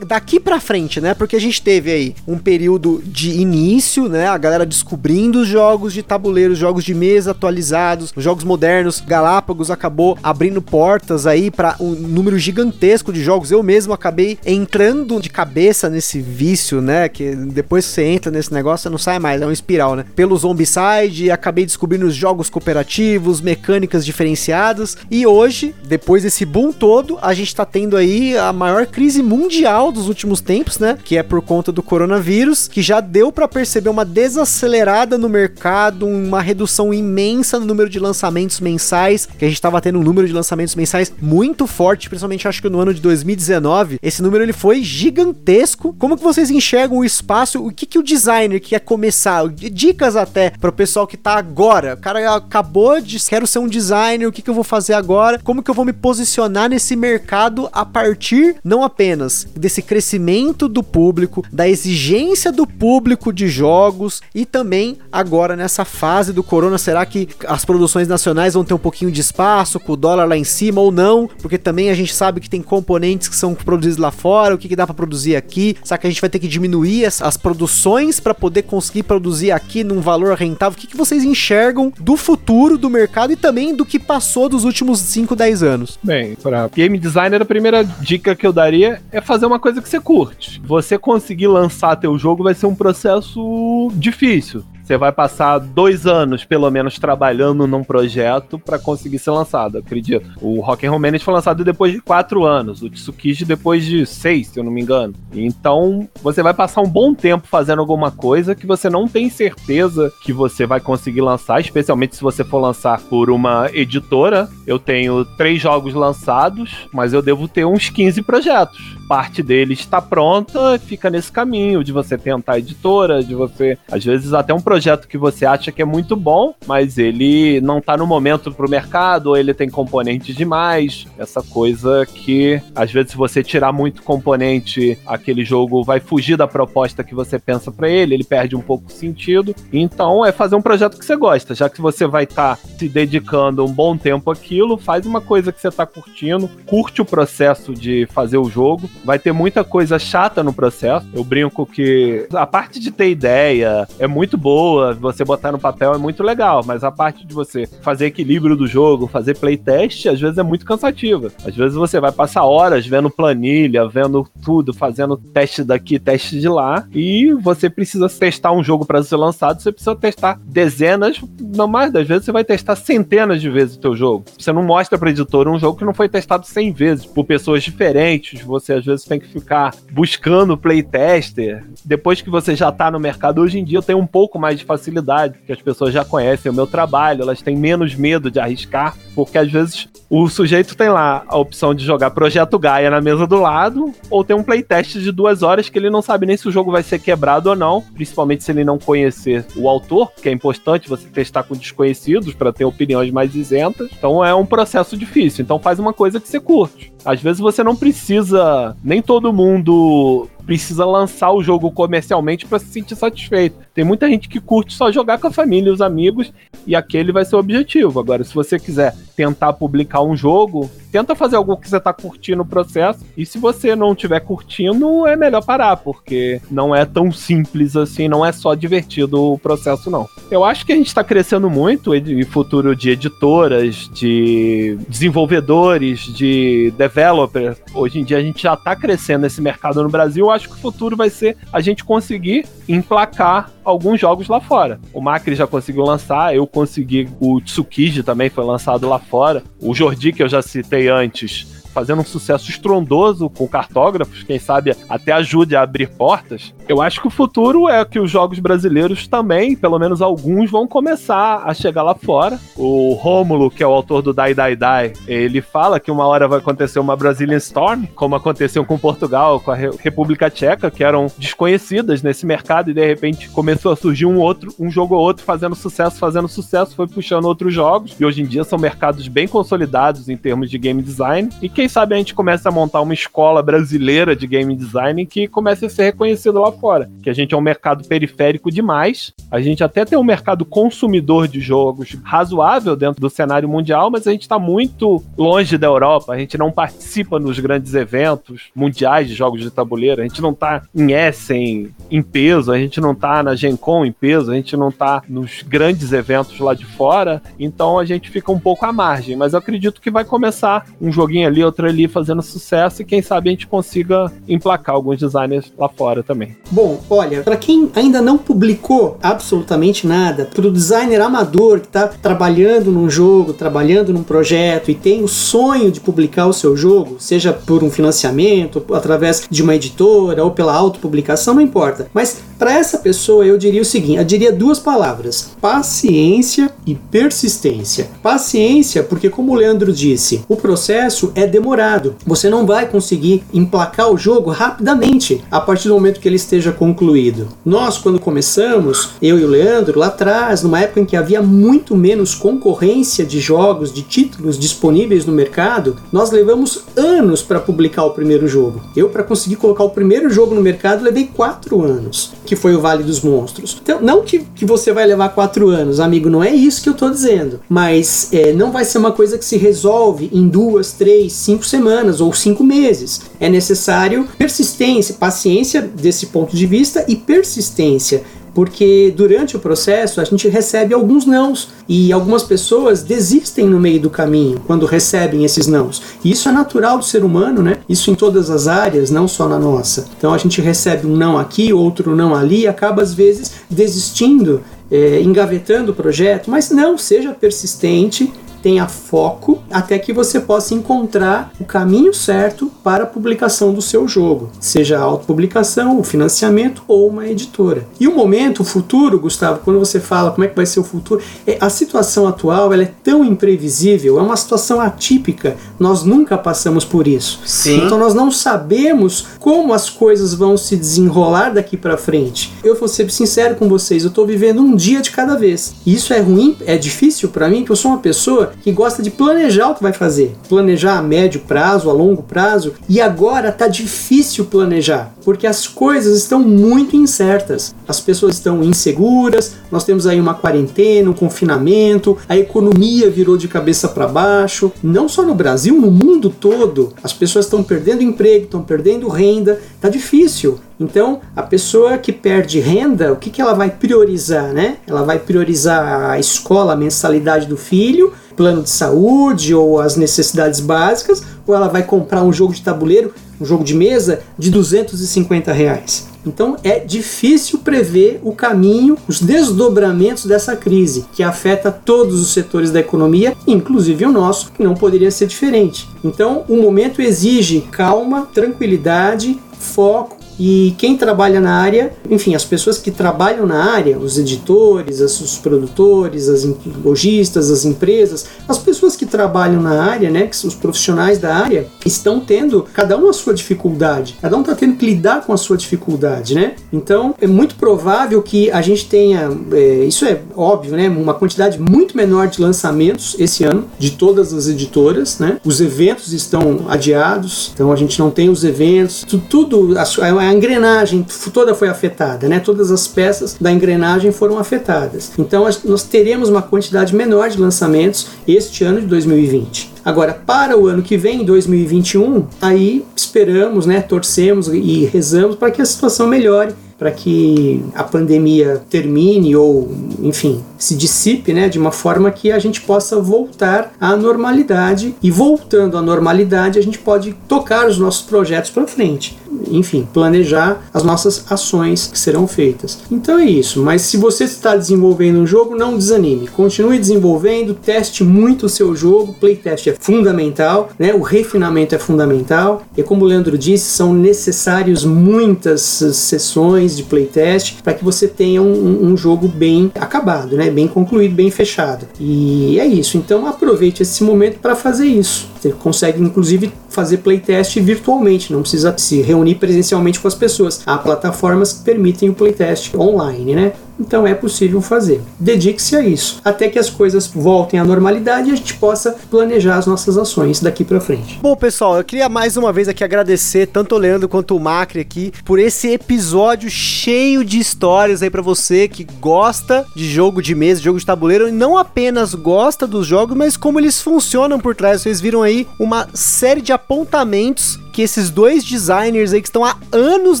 daqui para frente, né? Porque a gente teve aí um período de início, né? A galera descobrindo os jogos de tabuleiro, jogos de mesa atualizados, os jogos modernos. Galápagos acabou abrindo portas aí para um número gigantesco de jogos. Eu mesmo acabei entrando de cabeça nesse vício, né? Que depois que você entra nesse negócio, você não sai mais, é um espiral, né? Pelo Zombicide, acabei descobrindo os jogos cooperativos, mecânicas diferenciadas. E hoje, depois desse boom todo, a gente tá tendo aí a maior crise mundial dos últimos tempos, né? Que é por conta do coronavírus, que já deu para perceber uma desacelerada no mercado, uma redução imensa no número de lançamentos mensais, que a gente estava tendo um número de lançamentos mensais muito forte, principalmente acho que no ano de 2019, esse número ele foi gigantesco. Como que vocês enxergam o espaço? O que que o designer que quer começar? Dicas até para o pessoal que tá agora. O cara acabou de quero ser um designer, o que que eu vou fazer agora? Como que eu vou me posicionar nesse mercado a partir não apenas desse crescimento do público, da exigência do público de jogos e também agora nessa fase do corona, será que as produções nacionais vão ter um pouquinho de espaço com o dólar lá em cima ou não? Porque também a gente sabe que tem componentes que são produzidos lá fora, o que, que dá para produzir aqui? Será que a gente vai ter que diminuir as, as produções para poder conseguir produzir aqui num valor rentável? O que, que vocês enxergam do futuro do mercado e também do que passou dos últimos 5, 10 anos? Bem, para game designer, a primeira dica que eu daria é fazer uma coisa que você curte. Você conseguir lançar teu jogo vai ser um processo difícil. Você vai passar dois anos, pelo menos, trabalhando num projeto para conseguir ser lançado, acredito. O Rock and Roll Manage foi lançado depois de quatro anos, o Tsukiji depois de seis, se eu não me engano. Então, você vai passar um bom tempo fazendo alguma coisa que você não tem certeza que você vai conseguir lançar, especialmente se você for lançar por uma editora. Eu tenho três jogos lançados, mas eu devo ter uns 15 projetos. Parte dele está pronta, fica nesse caminho de você tentar a editora, de você, às vezes, até um projeto que você acha que é muito bom, mas ele não está no momento pro mercado, ou ele tem componentes demais, essa coisa que, às vezes, se você tirar muito componente, aquele jogo vai fugir da proposta que você pensa para ele, ele perde um pouco o sentido. Então, é fazer um projeto que você gosta, já que você vai estar tá se dedicando um bom tempo àquilo, faz uma coisa que você está curtindo, curte o processo de fazer o jogo, vai ter muita coisa chata no processo. Eu brinco que a parte de ter ideia é muito boa, você botar no papel é muito legal, mas a parte de você fazer equilíbrio do jogo, fazer playtest, às vezes é muito cansativa. Às vezes você vai passar horas vendo planilha, vendo tudo, fazendo teste daqui, teste de lá, e você precisa testar um jogo para ser lançado, você precisa testar dezenas, não mais das vezes você vai testar centenas de vezes o teu jogo. Você não mostra para editor um jogo que não foi testado 100 vezes por pessoas diferentes, você às vezes tem que ficar buscando playtester. Depois que você já tá no mercado, hoje em dia eu tenho um pouco mais de facilidade, que as pessoas já conhecem o meu trabalho, elas têm menos medo de arriscar, porque às vezes o sujeito tem lá a opção de jogar Projeto Gaia na mesa do lado, ou tem um playtest de duas horas que ele não sabe nem se o jogo vai ser quebrado ou não, principalmente se ele não conhecer o autor, que é importante você testar com desconhecidos para ter opiniões mais isentas. Então é um processo difícil. Então faz uma coisa que você curte. Às vezes você não precisa, nem todo mundo precisa lançar o jogo comercialmente para se sentir satisfeito. Tem muita gente que curte só jogar com a família e os amigos e aquele vai ser o objetivo. Agora, se você quiser tentar publicar um jogo, tenta fazer algo que você tá curtindo o processo. E se você não estiver curtindo, é melhor parar, porque não é tão simples assim, não é só divertido o processo, não. Eu acho que a gente está crescendo muito em futuro de editoras, de desenvolvedores, de developers. Hoje em dia a gente já está crescendo nesse mercado no Brasil. Acho que o futuro vai ser a gente conseguir emplacar alguns jogos lá fora. O Macri já conseguiu lançar, eu consegui, o Tsukiji também foi lançado lá fora. O Jordi, que eu já citei antes, fazendo um sucesso estrondoso com cartógrafos, quem sabe até ajude a abrir portas. Eu acho que o futuro é que os jogos brasileiros também, pelo menos alguns, vão começar a chegar lá fora. O Rômulo, que é o autor do Die Die Die, ele fala que uma hora vai acontecer uma Brazilian Storm, como aconteceu com Portugal, com a República Tcheca, que eram desconhecidas nesse mercado e de repente começou a surgir um outro, um jogo ou outro fazendo sucesso, fazendo sucesso, foi puxando outros jogos e hoje em dia são mercados bem consolidados em termos de game design e quem sabe a gente começa a montar uma escola brasileira de game design que comece a ser reconhecida lá fora. Que a gente é um mercado periférico demais. A gente até tem um mercado consumidor de jogos razoável dentro do cenário mundial, mas a gente está muito longe da Europa. A gente não participa nos grandes eventos mundiais de jogos de tabuleiro. A gente não está em Essen em peso, a gente não está na Gen Con em peso, a gente não está nos grandes eventos lá de fora. Então a gente fica um pouco à margem. Mas eu acredito que vai começar um joguinho ali outro ali fazendo sucesso e quem sabe a gente consiga emplacar alguns designers lá fora também. Bom, olha, para quem ainda não publicou absolutamente nada, para o designer amador que está trabalhando num jogo, trabalhando num projeto e tem o sonho de publicar o seu jogo, seja por um financiamento, através de uma editora ou pela autopublicação, não importa. Mas para essa pessoa eu diria o seguinte, eu diria duas palavras: paciência e persistência. Paciência, porque como o Leandro disse, o processo é demorado. Você não vai conseguir emplacar o jogo rapidamente a partir do momento que ele esteja concluído. Nós, quando começamos, eu e o Leandro, lá atrás, numa época em que havia muito menos concorrência de jogos, de títulos disponíveis no mercado, nós levamos anos para publicar o primeiro jogo. Eu, para conseguir colocar o primeiro jogo no mercado, levei quatro anos, que foi o Vale dos Monstros. Então, não que, que você vai levar quatro anos, amigo, não é isso que eu estou dizendo, mas é, não vai ser uma coisa que se resolve em duas, três, cinco cinco semanas ou cinco meses. É necessário persistência, paciência desse ponto de vista e persistência porque durante o processo a gente recebe alguns nãos e algumas pessoas desistem no meio do caminho quando recebem esses nãos. E isso é natural do ser humano, né? Isso em todas as áreas, não só na nossa. Então a gente recebe um não aqui, outro não ali, e acaba às vezes desistindo, é, engavetando o projeto, mas não, seja persistente tenha foco, até que você possa encontrar o caminho certo para a publicação do seu jogo, seja a autopublicação, o financiamento ou uma editora. E o momento, o futuro, Gustavo, quando você fala como é que vai ser o futuro, é, a situação atual ela é tão imprevisível, é uma situação atípica, nós nunca passamos por isso. Sim. Então nós não sabemos como as coisas vão se desenrolar daqui para frente. Eu vou ser sincero com vocês, eu estou vivendo um dia de cada vez. Isso é ruim, é difícil para mim, que eu sou uma pessoa que gosta de planejar o que vai fazer, planejar a médio prazo, a longo prazo. E agora tá difícil planejar, porque as coisas estão muito incertas. As pessoas estão inseguras, nós temos aí uma quarentena, um confinamento, a economia virou de cabeça para baixo, não só no Brasil, no mundo todo. As pessoas estão perdendo emprego, estão perdendo renda, tá difícil. Então, a pessoa que perde renda, o que, que ela vai priorizar, né? Ela vai priorizar a escola, a mensalidade do filho, plano de saúde ou as necessidades básicas, ou ela vai comprar um jogo de tabuleiro, um jogo de mesa de 250 reais. Então é difícil prever o caminho, os desdobramentos dessa crise que afeta todos os setores da economia, inclusive o nosso, que não poderia ser diferente. Então o momento exige calma, tranquilidade, foco e quem trabalha na área, enfim, as pessoas que trabalham na área, os editores, os produtores, as lojistas, as empresas, as pessoas que trabalham na área, né, que são os profissionais da área, estão tendo cada um a sua dificuldade. Cada um está tendo que lidar com a sua dificuldade, né? Então é muito provável que a gente tenha, é, isso é óbvio, né, uma quantidade muito menor de lançamentos esse ano de todas as editoras, né? Os eventos estão adiados, então a gente não tem os eventos, tudo, tudo a, a a engrenagem toda foi afetada, né? Todas as peças da engrenagem foram afetadas. Então nós teremos uma quantidade menor de lançamentos este ano de 2020. Agora, para o ano que vem, 2021, aí esperamos, né, torcemos e rezamos para que a situação melhore para que a pandemia termine ou, enfim, se dissipe, né, de uma forma que a gente possa voltar à normalidade e voltando à normalidade a gente pode tocar os nossos projetos para frente. Enfim, planejar as nossas ações que serão feitas. Então é isso, mas se você está desenvolvendo um jogo, não desanime. Continue desenvolvendo, teste muito o seu jogo, playtest é fundamental, né? O refinamento é fundamental. E como o Leandro disse, são necessários muitas sessões de playtest para que você tenha um, um, jogo bem acabado, né? bem concluído, bem fechado. E é isso. Então aproveite esse momento para fazer isso. Você consegue inclusive fazer playtest virtualmente, não precisa se reunir presencialmente com as pessoas. Há plataformas que permitem o playtest online, né? Então é possível fazer. Dedique-se a isso, até que as coisas voltem à normalidade e a gente possa planejar as nossas ações daqui para frente. Bom, pessoal, eu queria mais uma vez aqui agradecer tanto o Leandro quanto o Macri aqui por esse episódio cheio de histórias aí para você que gosta de jogo de mesa, jogo de tabuleiro e não apenas gosta dos jogos, mas como eles funcionam por trás. Vocês viram aí uma série de apontamentos que esses dois designers aí que estão há anos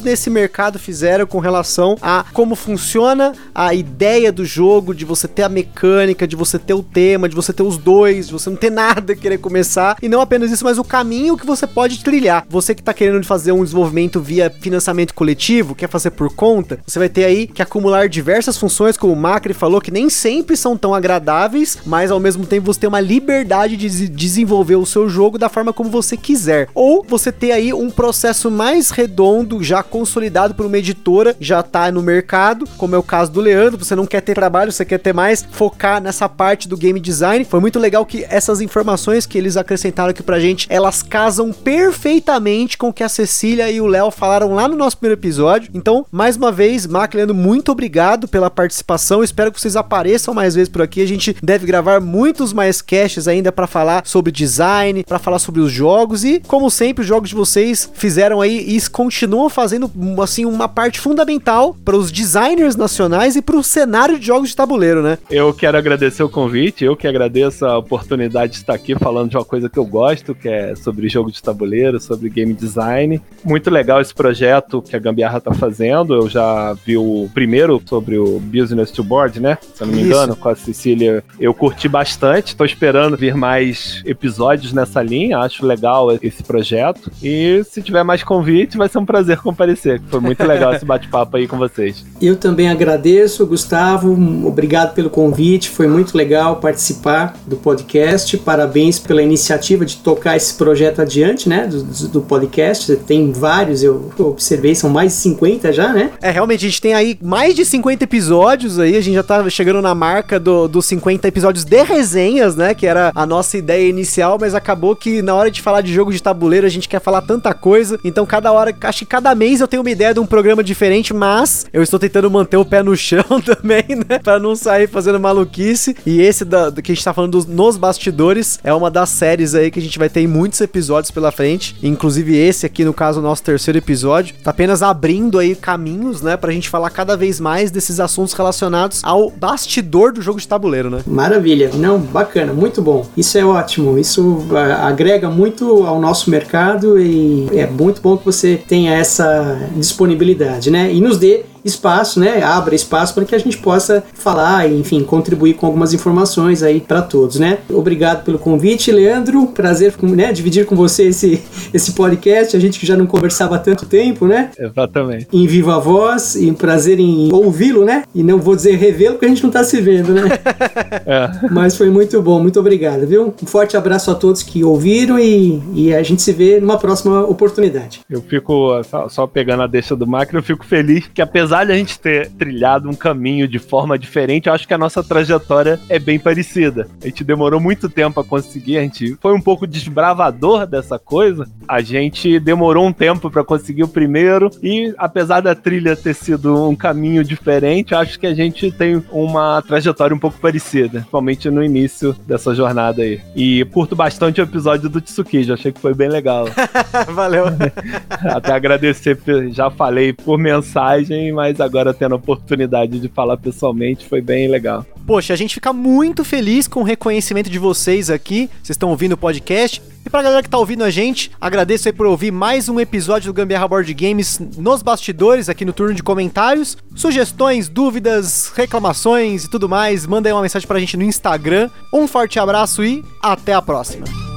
nesse mercado fizeram com relação a como funciona a ideia do jogo, de você ter a mecânica, de você ter o tema, de você ter os dois, de você não ter nada querer começar. E não apenas isso, mas o caminho que você pode trilhar. Você que está querendo fazer um desenvolvimento via financiamento coletivo, quer fazer por conta, você vai ter aí que acumular diversas funções, como o Macri falou, que nem sempre são tão agradáveis, mas ao mesmo tempo você tem uma liberdade de desenvolver o seu jogo da forma como você quiser. Ou você ter aí um processo mais redondo, já consolidado por uma editora, já tá no mercado, como é o caso do Leandro, você não quer ter trabalho, você quer ter mais, focar nessa parte do game design. Foi muito legal que essas informações que eles acrescentaram aqui pra gente, elas casam perfeitamente com o que a Cecília e o Léo falaram lá no nosso primeiro episódio. Então, mais uma vez, Mac Leandro, muito obrigado pela participação. Espero que vocês apareçam mais vezes por aqui. A gente deve gravar muitos mais casts ainda para falar sobre design, para falar sobre os jogos e, como sempre, os jogos de vocês fizeram aí e continuam fazendo assim uma parte fundamental para os designers nacionais e para o cenário de jogos de tabuleiro, né? Eu quero agradecer o convite, eu que agradeço a oportunidade de estar aqui falando de uma coisa que eu gosto, que é sobre jogo de tabuleiro, sobre game design. Muito legal esse projeto que a Gambiarra está fazendo. Eu já vi o primeiro sobre o Business to Board, né? Se eu não me engano, Isso. com a Cecília. Eu curti bastante, estou esperando vir mais episódios nessa linha, acho legal esse projeto. E se tiver mais convite, vai ser um prazer comparecer. Foi muito legal esse bate-papo aí com vocês. Eu também agradeço, Gustavo. Obrigado pelo convite. Foi muito legal participar do podcast. Parabéns pela iniciativa de tocar esse projeto adiante, né? Do, do podcast. Tem vários, eu observei, são mais de 50 já, né? É, realmente, a gente tem aí mais de 50 episódios aí. A gente já tá chegando na marca do, dos 50 episódios de resenhas, né? Que era a nossa ideia inicial, mas acabou que na hora de falar de jogo de tabuleiro a gente quer falar tanta coisa. Então, cada hora, acho que cada mês eu tenho uma ideia de um programa diferente, mas eu estou tentando manter o pé no chão também, né? Pra não sair fazendo maluquice. E esse da, do que a gente tá falando dos, nos bastidores é uma das séries aí que a gente vai ter muitos episódios pela frente. Inclusive, esse aqui, no caso, o nosso terceiro episódio, tá apenas abrindo aí caminhos, né? Pra gente falar cada vez mais desses assuntos relacionados ao bastidor do jogo de tabuleiro, né? Maravilha. Não, bacana, muito bom. Isso é ótimo. Isso agrega muito ao nosso mercado e é muito bom que você tenha essa disponibilidade, né? E nos dê espaço, né? Abra espaço para que a gente possa falar e, enfim, contribuir com algumas informações aí para todos, né? Obrigado pelo convite, Leandro. Prazer, né, dividir com você esse, esse podcast. A gente que já não conversava há tanto tempo, né? Exatamente. Em viva voz e prazer em ouvi-lo, né? E não vou dizer revê-lo porque a gente não está se vendo, né? é. Mas foi muito bom, muito obrigado, viu? Um forte abraço a todos que ouviram e, e a gente se vê numa próxima oportunidade. Eu fico, só, só pegando a deixa do Macro, eu fico feliz que apesar apesar de a gente ter trilhado um caminho de forma diferente, eu acho que a nossa trajetória é bem parecida. A gente demorou muito tempo a conseguir, a gente foi um pouco desbravador dessa coisa. A gente demorou um tempo para conseguir o primeiro e apesar da trilha ter sido um caminho diferente, acho que a gente tem uma trajetória um pouco parecida, principalmente no início dessa jornada aí. E curto bastante o episódio do Tsukiji, achei que foi bem legal. Valeu. Até agradecer, já falei por mensagem, mas agora tendo a oportunidade de falar pessoalmente foi bem legal. Poxa, a gente fica muito feliz com o reconhecimento de vocês aqui. Vocês estão ouvindo o podcast. E pra galera que tá ouvindo a gente, agradeço aí por ouvir mais um episódio do Gambiarra Board Games nos bastidores, aqui no turno de comentários. Sugestões, dúvidas, reclamações e tudo mais, manda aí uma mensagem pra gente no Instagram. Um forte abraço e até a próxima.